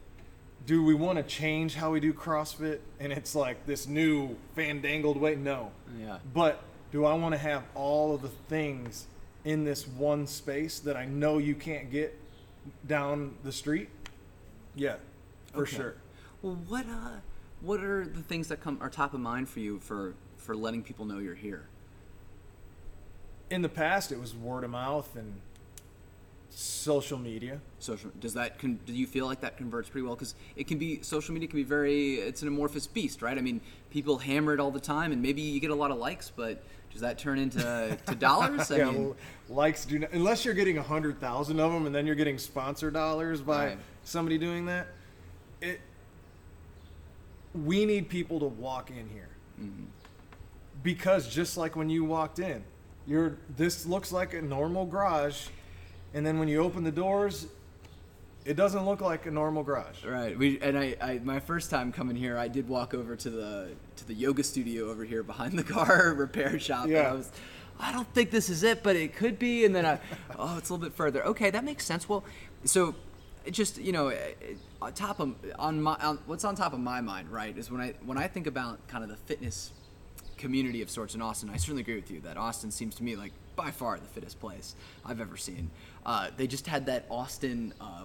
[SPEAKER 2] Do we want to change how we do CrossFit and it's like this new fandangled way? No.
[SPEAKER 1] Yeah.
[SPEAKER 2] But do I want to have all of the things in this one space that I know you can't get down the street? Yeah, for
[SPEAKER 1] Okay.
[SPEAKER 2] sure.
[SPEAKER 1] Well, what uh, what are the things that come are top of mind for you for for letting people know you're here?
[SPEAKER 2] In the past, it was word of mouth and social media.
[SPEAKER 1] Social does that con- do you feel like that converts pretty well? Because it can be social media can be very it's an amorphous beast, right? I mean, people hammer it all the time, and maybe you get a lot of likes, but does that turn into to dollars? I
[SPEAKER 2] yeah,
[SPEAKER 1] mean,
[SPEAKER 2] well, likes do not, unless you're getting a hundred thousand of them, and then you're getting sponsor dollars by
[SPEAKER 1] Right.
[SPEAKER 2] somebody doing that. It. We need people to walk in here,
[SPEAKER 1] Mm-hmm.
[SPEAKER 2] because just like when you walked in, you're this looks like a normal garage, and then when you open the doors, it doesn't look like a normal garage.
[SPEAKER 1] Right. We and I, I my first time coming here, I did walk over to the to the yoga studio over here behind the car repair shop. And
[SPEAKER 2] Yeah.
[SPEAKER 1] I was I don't think this is it, but it could be. And then I oh, it's a little bit further. Okay, that makes sense. Well, so just you know, on top of on my on, what's on top of my mind, right, is when I when I think about kind of the fitness community of sorts in Austin. I certainly agree with you that Austin seems to me like by far the fittest place I've ever seen. Uh, they just had that Austin uh,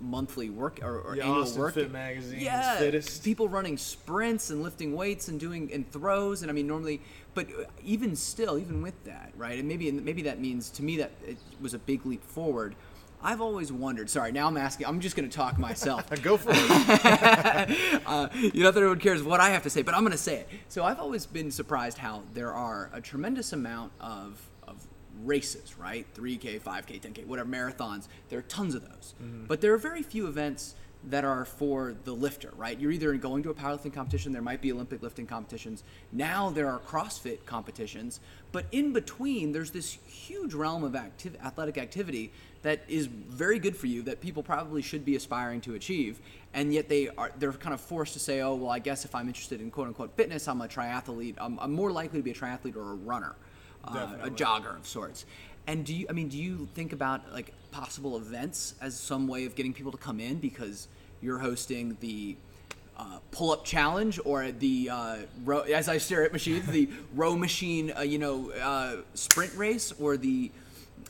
[SPEAKER 1] monthly work or, or
[SPEAKER 2] Yeah,
[SPEAKER 1] annual
[SPEAKER 2] Austin
[SPEAKER 1] work.
[SPEAKER 2] Fit Magazine's
[SPEAKER 1] yeah,
[SPEAKER 2] fittest.
[SPEAKER 1] people running sprints and lifting weights and doing and throws. And I mean, normally, but even still, even with that, right? And maybe maybe that means to me that it was a big leap forward. I've always wondered. Sorry, now I'm asking. I'm just going to talk myself.
[SPEAKER 2] Go for it.
[SPEAKER 1] uh, you know, that everyone cares what I have to say, but I'm going to say it. So I've always been surprised how there are a tremendous amount of, of races, right? 3K, 5K, 10K, whatever, marathons. There are tons of those. But there are very few events that are for the lifter, right? You're either going to a powerlifting competition, there might be Olympic lifting competitions. Now there are CrossFit competitions, but in between, there's this huge realm of active, athletic activity that is very good for you that people probably should be aspiring to achieve, and yet they are they're kind of forced to say, oh well, I guess if I'm interested in quote unquote fitness, I'm a triathlete. I'm, I'm more likely to be a triathlete or a runner, uh, a jogger of sorts. And do you? I mean, do you think about like possible events as some way of getting people to come in because you're hosting the uh, pull-up challenge or the uh, row, as I stare at machines, the row machine, uh, you know, uh, sprint race or the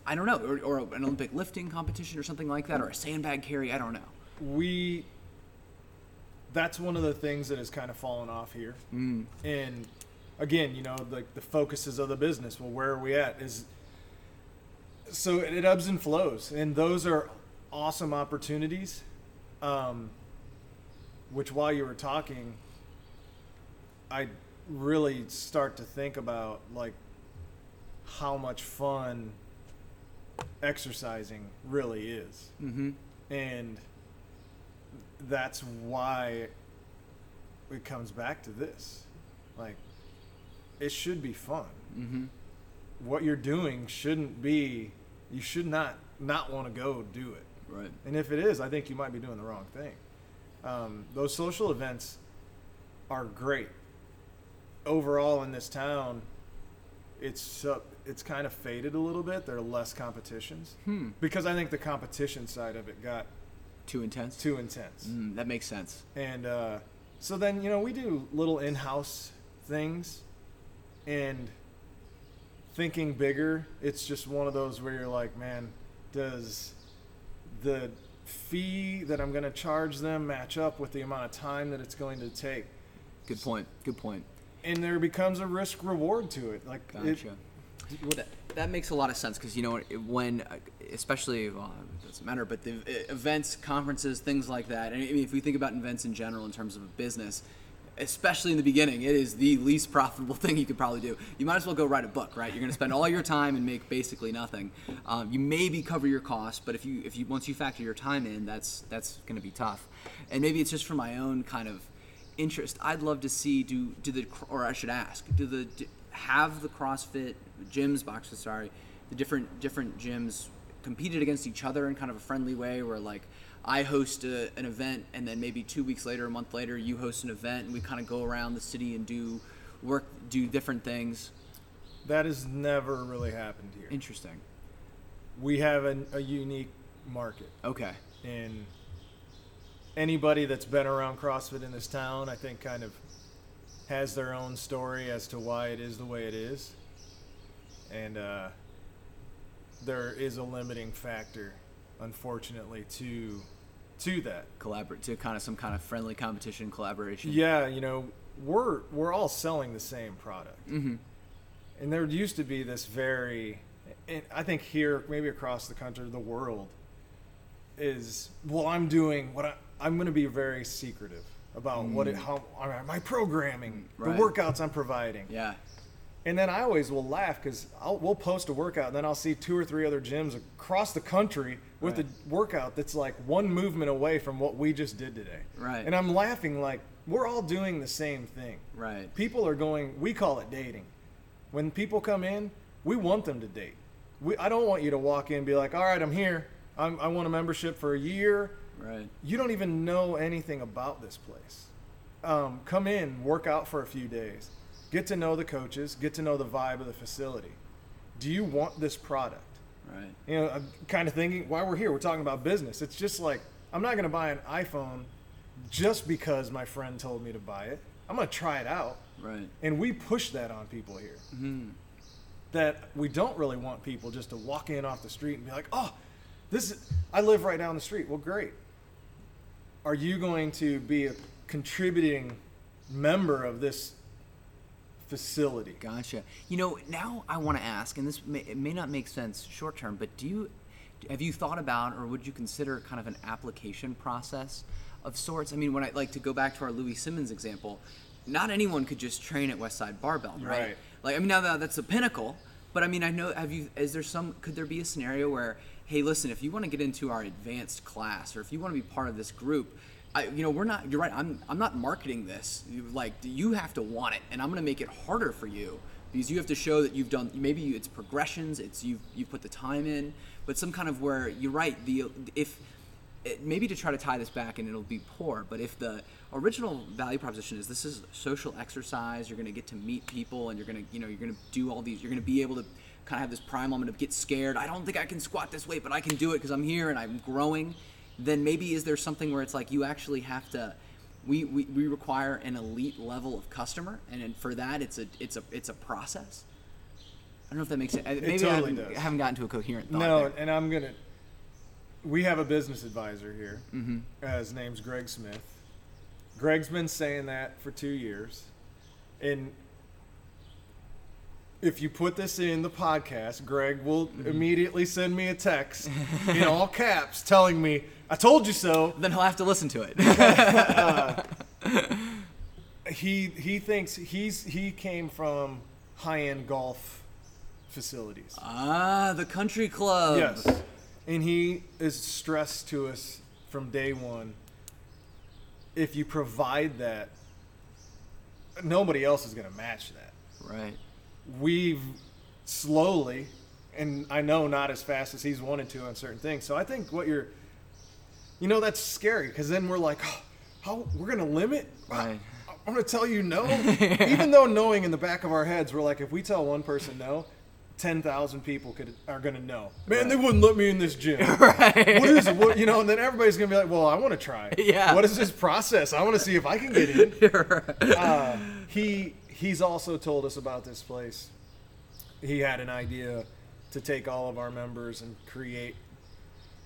[SPEAKER 1] I don't know, or, or an Olympic lifting competition or something like that, or a sandbag carry. I don't know.
[SPEAKER 2] we that's one of the things that has kind of fallen off here
[SPEAKER 1] Mm.
[SPEAKER 2] and again you know like the focuses of the business well where are we at is so it, ebbs and flows and those are awesome opportunities um, which while you were talking i really start to think about like how much fun exercising really is
[SPEAKER 1] Mm-hmm.
[SPEAKER 2] and that's why it comes back to this like it should be fun
[SPEAKER 1] Mm-hmm.
[SPEAKER 2] what you're doing shouldn't be you should not not want to go do it
[SPEAKER 1] Right.
[SPEAKER 2] and if it is i think you might be doing the wrong thing um, those social events are great overall in this town it's uh, it's kind of faded a little bit there are less competitions
[SPEAKER 1] Hmm.
[SPEAKER 2] because i think the competition side of it got
[SPEAKER 1] Too intense.
[SPEAKER 2] too intense
[SPEAKER 1] Mm, that makes sense.
[SPEAKER 2] and uh, so then, you know, we do little in house things and thinking bigger. It's just one of those where you're like, man, does the fee that I'm going to charge them match up with the amount of time that it's going to take?
[SPEAKER 1] Good point. Good point.
[SPEAKER 2] And there becomes a risk reward to it. Like, it,
[SPEAKER 1] Gotcha. Well, that, that makes a lot of sense because you know when, especially well, it doesn't matter, but the events, conferences, things like that. And I mean, if we think about events in general in terms of a business, especially in the beginning, it is the least profitable thing you could probably do. You might as well go write a book, right? You're going to spend all your time and make basically nothing. Um, you maybe cover your costs, but if you if you once you factor your time in, that's that's going to be tough. And maybe it's just for my own kind of interest. I'd love to see do do the or I should ask do the do, have the CrossFit gyms boxes sorry the different different gyms competed against each other in kind of a friendly way where like I host a, an event and then maybe two weeks later a month later you host an event and we kind of go around the city and do work do different things.
[SPEAKER 2] that has never really happened here.
[SPEAKER 1] Interesting.
[SPEAKER 2] We have an, a unique market.
[SPEAKER 1] Okay.
[SPEAKER 2] and anybody that's been around CrossFit in this town, I think, kind of has their own story as to why it is the way it is, and uh, there is a limiting factor, unfortunately, to to that.
[SPEAKER 1] Collaborate to kind of some kind of friendly competition collaboration.
[SPEAKER 2] Yeah, you know, we're we're all selling the same product,
[SPEAKER 1] Mm-hmm.
[SPEAKER 2] and there used to be this very, and I think here, maybe across the country, the world, is well, I'm doing what I, I'm going to be very secretive about what it, how my programming,
[SPEAKER 1] Mm. Right.
[SPEAKER 2] the workouts I'm providing,
[SPEAKER 1] Yeah.
[SPEAKER 2] and then I always will laugh because we'll post a workout, and then I'll see two or three other gyms across the country with
[SPEAKER 1] Right.
[SPEAKER 2] a workout that's like one movement away from what we just did today,
[SPEAKER 1] Right.
[SPEAKER 2] and I'm laughing like we're all doing the same thing.
[SPEAKER 1] Right.
[SPEAKER 2] people are going we call it dating. When people come in we want them to date. We, i don't want you to walk in and be like all right i'm here. I'm, i want a membership for a year.
[SPEAKER 1] Right.
[SPEAKER 2] you don't even know anything about this place. Um, come in work out for a few days. Get to know the coaches get to know the vibe of the facility. Do you want this product
[SPEAKER 1] Right.
[SPEAKER 2] you know i'm kind of thinking why we're here we're talking about business it's just like i'm not going to buy an iphone just because my friend told me to buy it i'm going to try it out
[SPEAKER 1] Right.
[SPEAKER 2] and we push that on people here.
[SPEAKER 1] Mm-hmm.
[SPEAKER 2] That we don't really want people just to walk in off the street and be like, "Oh, this is I live right down the street." Well, great. Are you going to be a contributing member of this facility?
[SPEAKER 1] Gotcha. You know, now I want to ask, and this may, it may not make sense short term, but do you have you thought about, or would you consider kind of an application process of sorts? I mean, when I like to go back to our Louie Simmons example, not anyone could just train at Westside Barbell, right?
[SPEAKER 2] Right.
[SPEAKER 1] Like, I mean, now that that's the pinnacle, but I mean, I know. Have you? Is there some? Could there be a scenario where, hey, listen, if you want to get into our advanced class, or if you want to be part of this group, I, you know, we're not. You're right. I'm. I'm not marketing this. You, like, you have to want it, and I'm going to make it harder for you because you have to show that you've done. Maybe it's progressions. It's you've, you've put the time in, but some kind of where you're right. The if it, maybe to try to tie this back and it'll be poor, but if the original value proposition is this is social exercise, you're going to get to meet people and you're going to, you know, you're going to do all these, you're going to be able to kind of have this prime moment of get scared. I don't think I can squat this weight, but I can do it because I'm here and I'm growing. Then maybe is there something where it's like you actually have to. We, we, we require an elite level of customer, and, and for that, it's a it's a it's a process. I don't know if that makes sense. Maybe I,
[SPEAKER 2] totally
[SPEAKER 1] haven't,
[SPEAKER 2] does.
[SPEAKER 1] I haven't gotten to a coherent thought.
[SPEAKER 2] No,
[SPEAKER 1] there.
[SPEAKER 2] and I'm gonna. We have a business advisor here.
[SPEAKER 1] Mm-hmm.
[SPEAKER 2] Uh, his name's Greg Smith. Greg's been saying that for two years, and if you put this in the podcast, Greg will
[SPEAKER 1] Mm-hmm.
[SPEAKER 2] immediately send me a text in all caps telling me, "I told you so."
[SPEAKER 1] Then he'll have to listen to it.
[SPEAKER 2] He he thinks he's he came from high end golf facilities.
[SPEAKER 1] ah, the country club.
[SPEAKER 2] Yes. And he is stressed to us from day one. If you provide that, nobody else is going to match that.
[SPEAKER 1] Right.
[SPEAKER 2] We've slowly, and I know not as fast as he's wanted to on certain things. So I think what you're, you know, that's scary because then we're like, oh, how we're going to limit?
[SPEAKER 1] Right.
[SPEAKER 2] I'm to tell you no. Even though knowing in the back of our heads, we're like, if we tell one person no, 10,000 people could are going to know. Man, they wouldn't let me in this gym.
[SPEAKER 1] Right.
[SPEAKER 2] What is it? What, you know, and then everybody's going to be like, well, I want to try.
[SPEAKER 1] Yeah.
[SPEAKER 2] What is this process? I want to see if I can get in.
[SPEAKER 1] Right.
[SPEAKER 2] Uh, he he's also told us about this place. He had an idea to take all of our members and create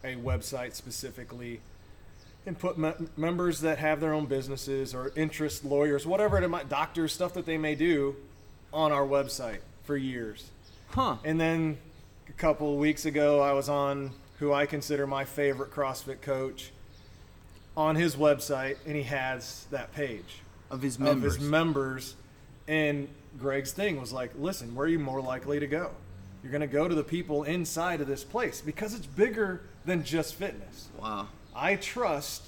[SPEAKER 2] a website specifically and put me- members that have their own businesses or interest lawyers, whatever it might, doctors, stuff that they may do, on our website for years.
[SPEAKER 1] Huh.
[SPEAKER 2] And then a couple of weeks ago, I was on who I consider my favorite CrossFit coach on his website, and he has that page
[SPEAKER 1] Of his members.
[SPEAKER 2] of his members. And Greg's thing was like, listen, where are you more likely to go? You're going to go to the people inside of this place because it's bigger than just fitness.
[SPEAKER 1] wow.
[SPEAKER 2] I trust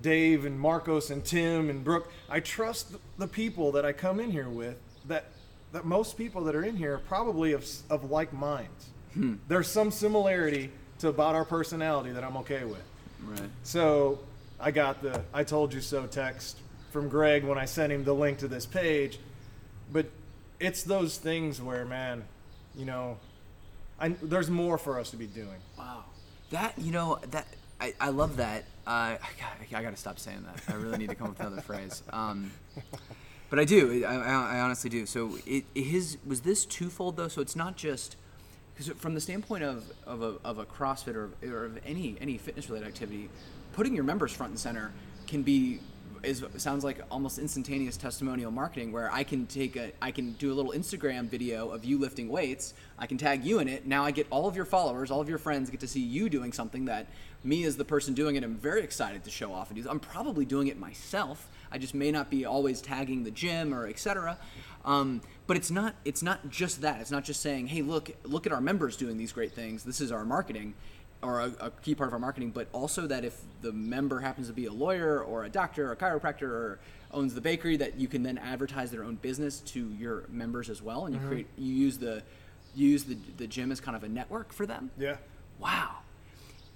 [SPEAKER 2] Dave and Marcos and Tim and Brooke. I trust the people that I come in here with that that most people that are in here are probably of, of like minds. Hmm. There's some similarity to about our personality that I'm okay with.
[SPEAKER 1] Right.
[SPEAKER 2] So I got the I told you so text from Greg when I sent him the link to this page. But it's those things where, man, you know, I, there's more for us to be doing.
[SPEAKER 1] Wow. That you know that I, I love that. Uh, I, got, I got to stop saying that. I really need to come up with another phrase. Um, but I do. I, I, I honestly do. So it, his was this twofold though. So it's not just because from the standpoint of, of, a, of a CrossFit or, or of any any fitness related activity, putting your members front and center can be is sounds like almost instantaneous testimonial marketing where I can take a I can do a little Instagram video of you lifting weights. I can tag you in it. Now I get all of your followers, all of your friends get to see you doing something that me as the person doing it I'm very excited to show off and do. I'm probably doing it myself. I just may not be always tagging the gym or etc. Um, but it's not it's not just that. It's not just saying, "Hey, look look at our members doing these great things. This is our marketing." Or a, a key part of our marketing, but also that if the member happens to be a lawyer or a doctor or a chiropractor or owns the bakery, that you can then advertise their own business to your members as well, and you create you use the you use the the gym as kind of a network for them.
[SPEAKER 2] Yeah.
[SPEAKER 1] Wow.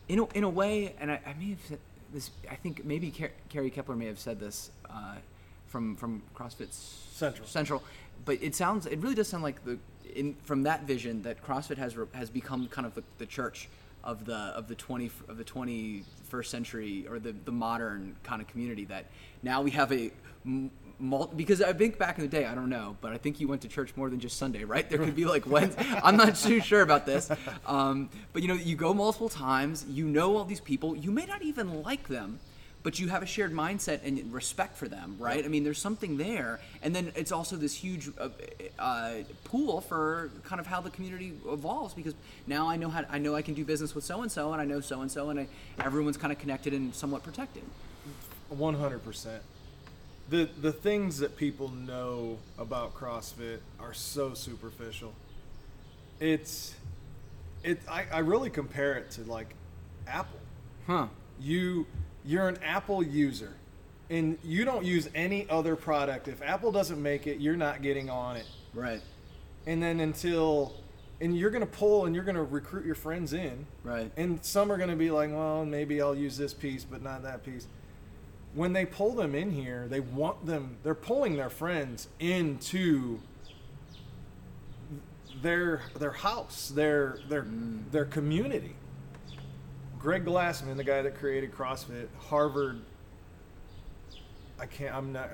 [SPEAKER 1] In a, in a way, and I, I may have said this. I think maybe Car- Carrie Kepler may have said this uh, from from CrossFit
[SPEAKER 2] Central.
[SPEAKER 1] Central, but it sounds it really does sound like the in from that vision that CrossFit has has become kind of the, the church of the of the twenty of the twenty first century or the the modern kind of community that now we have a because I think back in the day I don't know but I think you went to church more than just Sunday right? There could be like Wednesday I'm not too sure about this. Um, but you know you go multiple times you know all these people you may not even like them but you have a shared mindset and respect for them, right? I mean, there's something there, and then it's also this huge uh, uh, pool for kind of how the community evolves because now I know how I know I can do business with so and so, and I know so and so, and everyone's kind of connected and somewhat protected.
[SPEAKER 2] One hundred percent. The the things that people know about CrossFit are so superficial. It's it I, I really compare it to like Apple.
[SPEAKER 1] Huh?
[SPEAKER 2] You you're an Apple user and you don't use any other product. If Apple doesn't make it, you're not getting on it.
[SPEAKER 1] Right.
[SPEAKER 2] And then until and you're gonna pull and you're gonna recruit your friends in.
[SPEAKER 1] Right.
[SPEAKER 2] And some are going to be like, well, maybe I'll use this piece, but not that piece. When they pull them in here, they want them, they're pulling their friends into their their house, their their mm. their community. Greg Glassman, the guy that created CrossFit, Harvard. I can't. I'm not.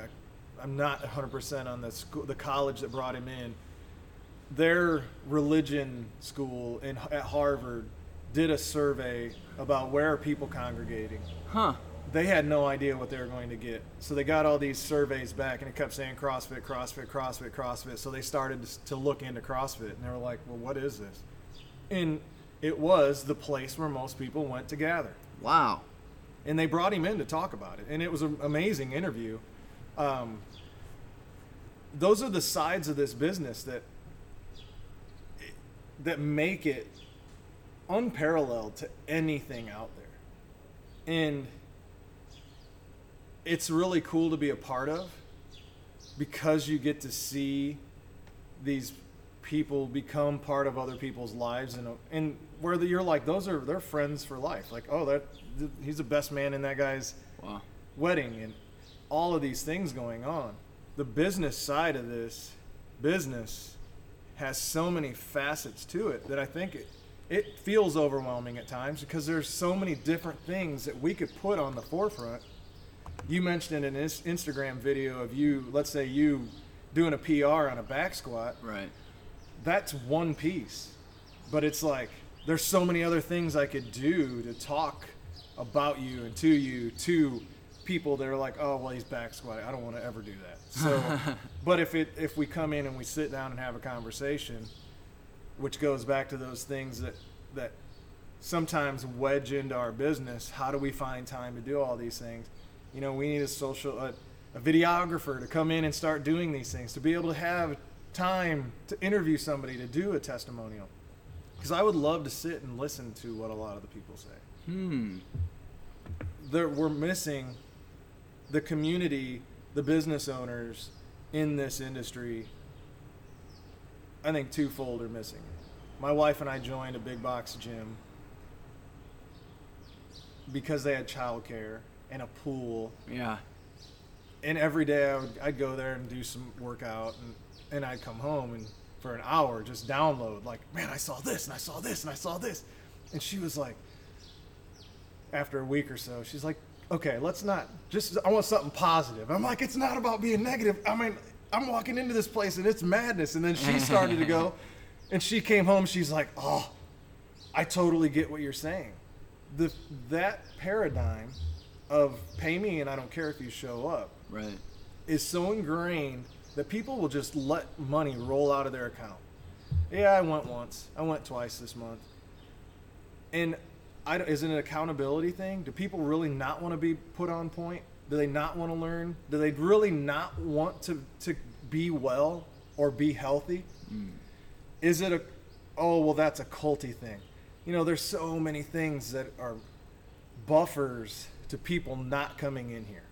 [SPEAKER 2] I'm not 100% on the school, the college that brought him in. Their religion school in at Harvard did a survey about where are people congregating.
[SPEAKER 1] Huh.
[SPEAKER 2] They had no idea what they were going to get, so they got all these surveys back, and it kept saying CrossFit, CrossFit, CrossFit, CrossFit. So they started to, to look into CrossFit, and they were like, "Well, what is this?" And it was the place where most people went to gather.
[SPEAKER 1] Wow.
[SPEAKER 2] and they brought him in to talk about it. And it was an amazing interview. Um, those are the sides of this business that that make it unparalleled to anything out there. And it's really cool to be a part of because you get to see these people become part of other people's lives and and where the, you're like those are they're friends for life like oh that th- he's the best man in that guy's
[SPEAKER 1] Wow.
[SPEAKER 2] wedding and all of these things going on the business side of this business has so many facets to it that I think it it feels overwhelming at times because there's so many different things that we could put on the forefront you mentioned in an Instagram video of you let's say you doing a PR on a back squat
[SPEAKER 1] Right.
[SPEAKER 2] that's one piece. But it's like there's so many other things I could do to talk about you and to you to people that are like, oh well, he's back squatting. I don't want to ever do that. So, but if it if we come in and we sit down and have a conversation, which goes back to those things that that sometimes wedge into our business. How do we find time to do all these things? You know, we need a social a, a videographer to come in and start doing these things to be able to have time to interview somebody to do a testimonial. Because I would love to sit and listen to what a lot of the people say.
[SPEAKER 1] Hmm.
[SPEAKER 2] There, we're missing the community, the business owners in this industry. I think twofold are missing. My wife and I joined a big box gym because they had childcare and a pool
[SPEAKER 1] Yeah.
[SPEAKER 2] and every day I would, I'd go there and do some workout and, and I'd come home and for an hour just download like man I saw this and I saw this and I saw this. And she was like after a week or so she's like okay let's not just I want something positive. I'm like it's not about being negative. I mean I'm walking into this place and it's madness. And then she started to go and she came home she's like oh I totally get what you're saying. The that paradigm of pay me and I don't care if you show up
[SPEAKER 1] Right.
[SPEAKER 2] is so ingrained that people will just let money roll out of their account. Yeah, I went once. I went twice this month. And I, don't- is it an accountability thing? Do people really not want to be put on point? Do they not want to learn? Do they really not want to, to be well or be healthy? Mm. Is it a, oh, well, that's a culty thing? You know, there's so many things that are buffers to people not coming in here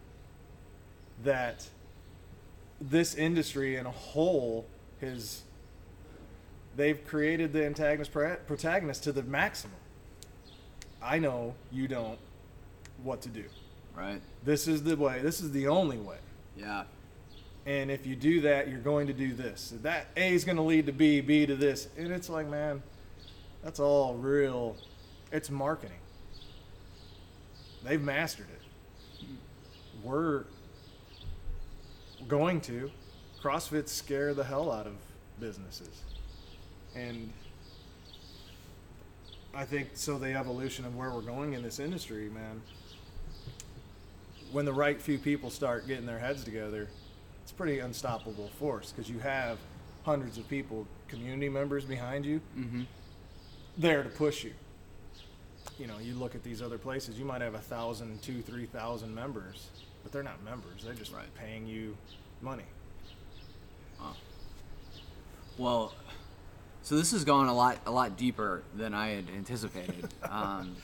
[SPEAKER 2] that this industry in a whole has they've created the antagonist protagonist to the maximum. I know you don't what to do.
[SPEAKER 1] Right.
[SPEAKER 2] this is the way this is the only way.
[SPEAKER 1] Yeah.
[SPEAKER 2] and if you do that you're going to do this. That a is going to lead to b b to this. And it's like man that's all real it's marketing. They've mastered it. We're going to crossfit scare the hell out of businesses and i think so the evolution of where we're going in this industry man when the right few people start getting their heads together, it's pretty unstoppable force because you have hundreds of people, community members behind you,
[SPEAKER 1] Mm-hmm.
[SPEAKER 2] there to push you. You know, you look at these other places, you might have a thousand, two, three thousand members, but they're not members. They're just
[SPEAKER 1] Right.
[SPEAKER 2] paying you money.
[SPEAKER 1] Well, so this has gone a lot a lot deeper than I had anticipated. Um,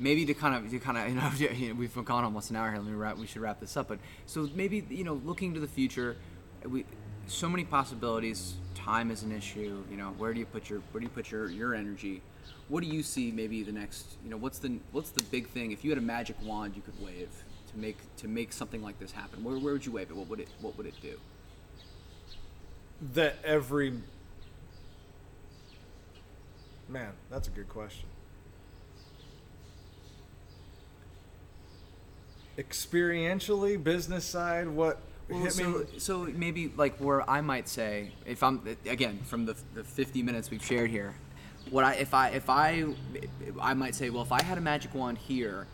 [SPEAKER 1] maybe to kind of to kind of you know, you know we've gone almost an hour here. Let me wrap. We should wrap this up. But so maybe you know looking to the future, we so many possibilities. Time is an issue. You know where do you put your where do you put your your energy? What do you see? Maybe the next. You know what's the what's the big thing? If you had a magic wand you could wave to make to make something like this happen, where, where would you wave it? What would it what would it do?
[SPEAKER 2] That every Man, that's a good question. Experientially, business side, what
[SPEAKER 1] Well,
[SPEAKER 2] hit me?
[SPEAKER 1] so, so maybe like where I might say, if I'm again from the, the 50 minutes we've shared here, what I if I if I I might say, well, if I had a magic wand here,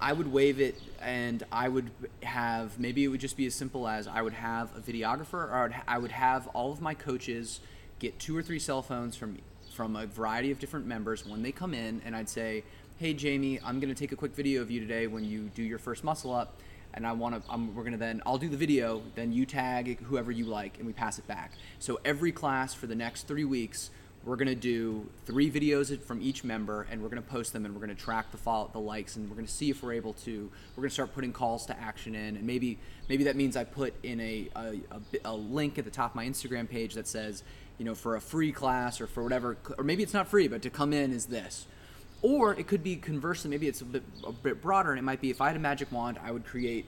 [SPEAKER 1] I would wave it and I would have maybe it would just be as simple as I would have a videographer or I would, I would have all of my coaches get two or three cell phones from from a variety of different members when they come in and I'd say, "Hey Jamie, I'm going to take a quick video of you today when you do your first muscle up." And I want to. We're gonna then. I'll do the video. Then you tag whoever you like, and we pass it back. So every class for the next three weeks, we're gonna do three videos from each member, and we're gonna post them, and we're gonna track the follow, the likes, and we're gonna see if we're able to. We're gonna start putting calls to action in, and maybe maybe that means I put in a a, a, a link at the top of my Instagram page that says, you know, for a free class or for whatever, or maybe it's not free, but to come in is this. Or it could be conversely, maybe it's a bit, a bit broader, and it might be if I had a magic wand, I would create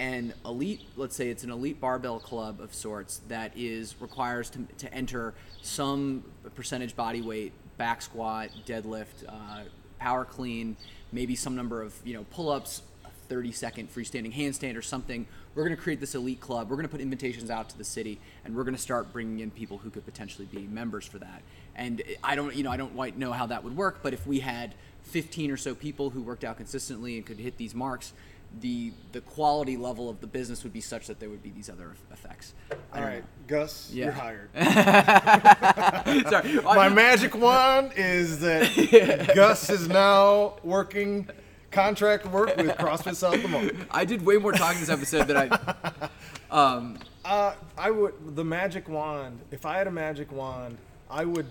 [SPEAKER 1] an elite, let's say it's an elite barbell club of sorts that is requires to, to enter some percentage body weight, back squat, deadlift, uh, power clean, maybe some number of you know pull-ups, 30 second freestanding handstand or something. We're going to create this elite club. We're going to put invitations out to the city, and we're going to start bringing in people who could potentially be members for that. And I don't, you know, I don't quite know how that would work, but if we had 15 or so people who worked out consistently and could hit these marks, the the quality level of the business would be such that there would be these other effects.
[SPEAKER 2] All
[SPEAKER 1] don't
[SPEAKER 2] Gus,
[SPEAKER 1] Yeah.
[SPEAKER 2] you're hired.
[SPEAKER 1] Sorry.
[SPEAKER 2] My magic wand is that Gus is now working contract work with CrossFit South Lamar.
[SPEAKER 1] I did way more talking this episode than I. Um,
[SPEAKER 2] Uh, I would the magic wand. If I had a magic wand, I would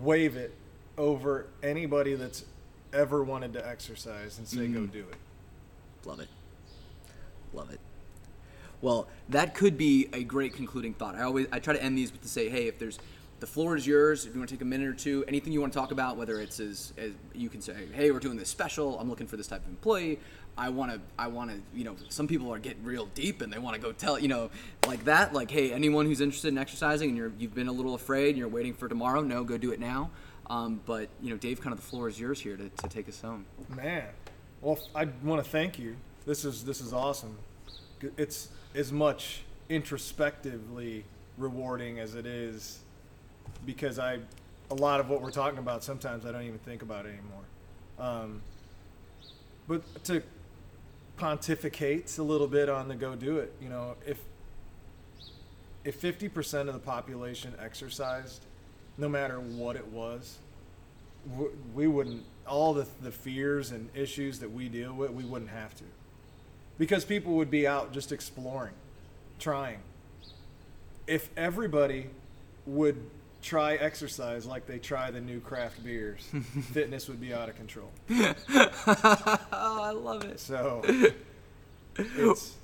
[SPEAKER 2] wave it over anybody that's ever wanted to exercise and say, "Go
[SPEAKER 1] Mm.
[SPEAKER 2] do it."
[SPEAKER 1] Love it. Love it. Well, that could be a great concluding thought. I always I try to end these with to say, hey, if there's the floor is yours. If you want to take a minute or two, anything you want to talk about, whether it's as, as you can say, hey, we're doing this special. I'm looking for this type of employee. I want to, I want to, you know, some people are getting real deep and they want to go tell, you know, like that. Like, hey, anyone who's interested in exercising and you're, you've been a little afraid and you're waiting for tomorrow, no, go do it now. Um, but you know, Dave, kind of the floor is yours here to, to take us home.
[SPEAKER 2] Man, well, I want to thank you. This is this is awesome. It's as much introspectively rewarding as it is because I a lot of what we're talking about sometimes I don't even think about anymore. Um, but to pontificate a little bit on the go do it, you know, if if 50% of the population exercised, no matter what it was, we wouldn't all the the fears and issues that we deal with we wouldn't have to because people would be out just exploring trying if everybody would try exercise like they try the new craft beers fitness would be out of control
[SPEAKER 1] oh, I love it.
[SPEAKER 2] so it's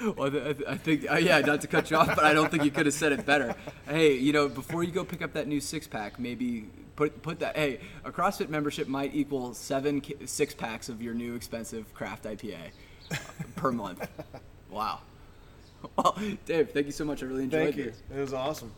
[SPEAKER 1] Well, I, th- I think, uh, yeah, not to cut you off, but I don't think you could have said it better. Hey, you know, before you go pick up that new six pack, maybe put put that. Hey, a CrossFit membership might equal seven six packs of your new expensive craft IPA uh, per month. Wow. Well, Dave, thank you so much. I really enjoyed
[SPEAKER 2] thank you
[SPEAKER 1] this.
[SPEAKER 2] it was awesome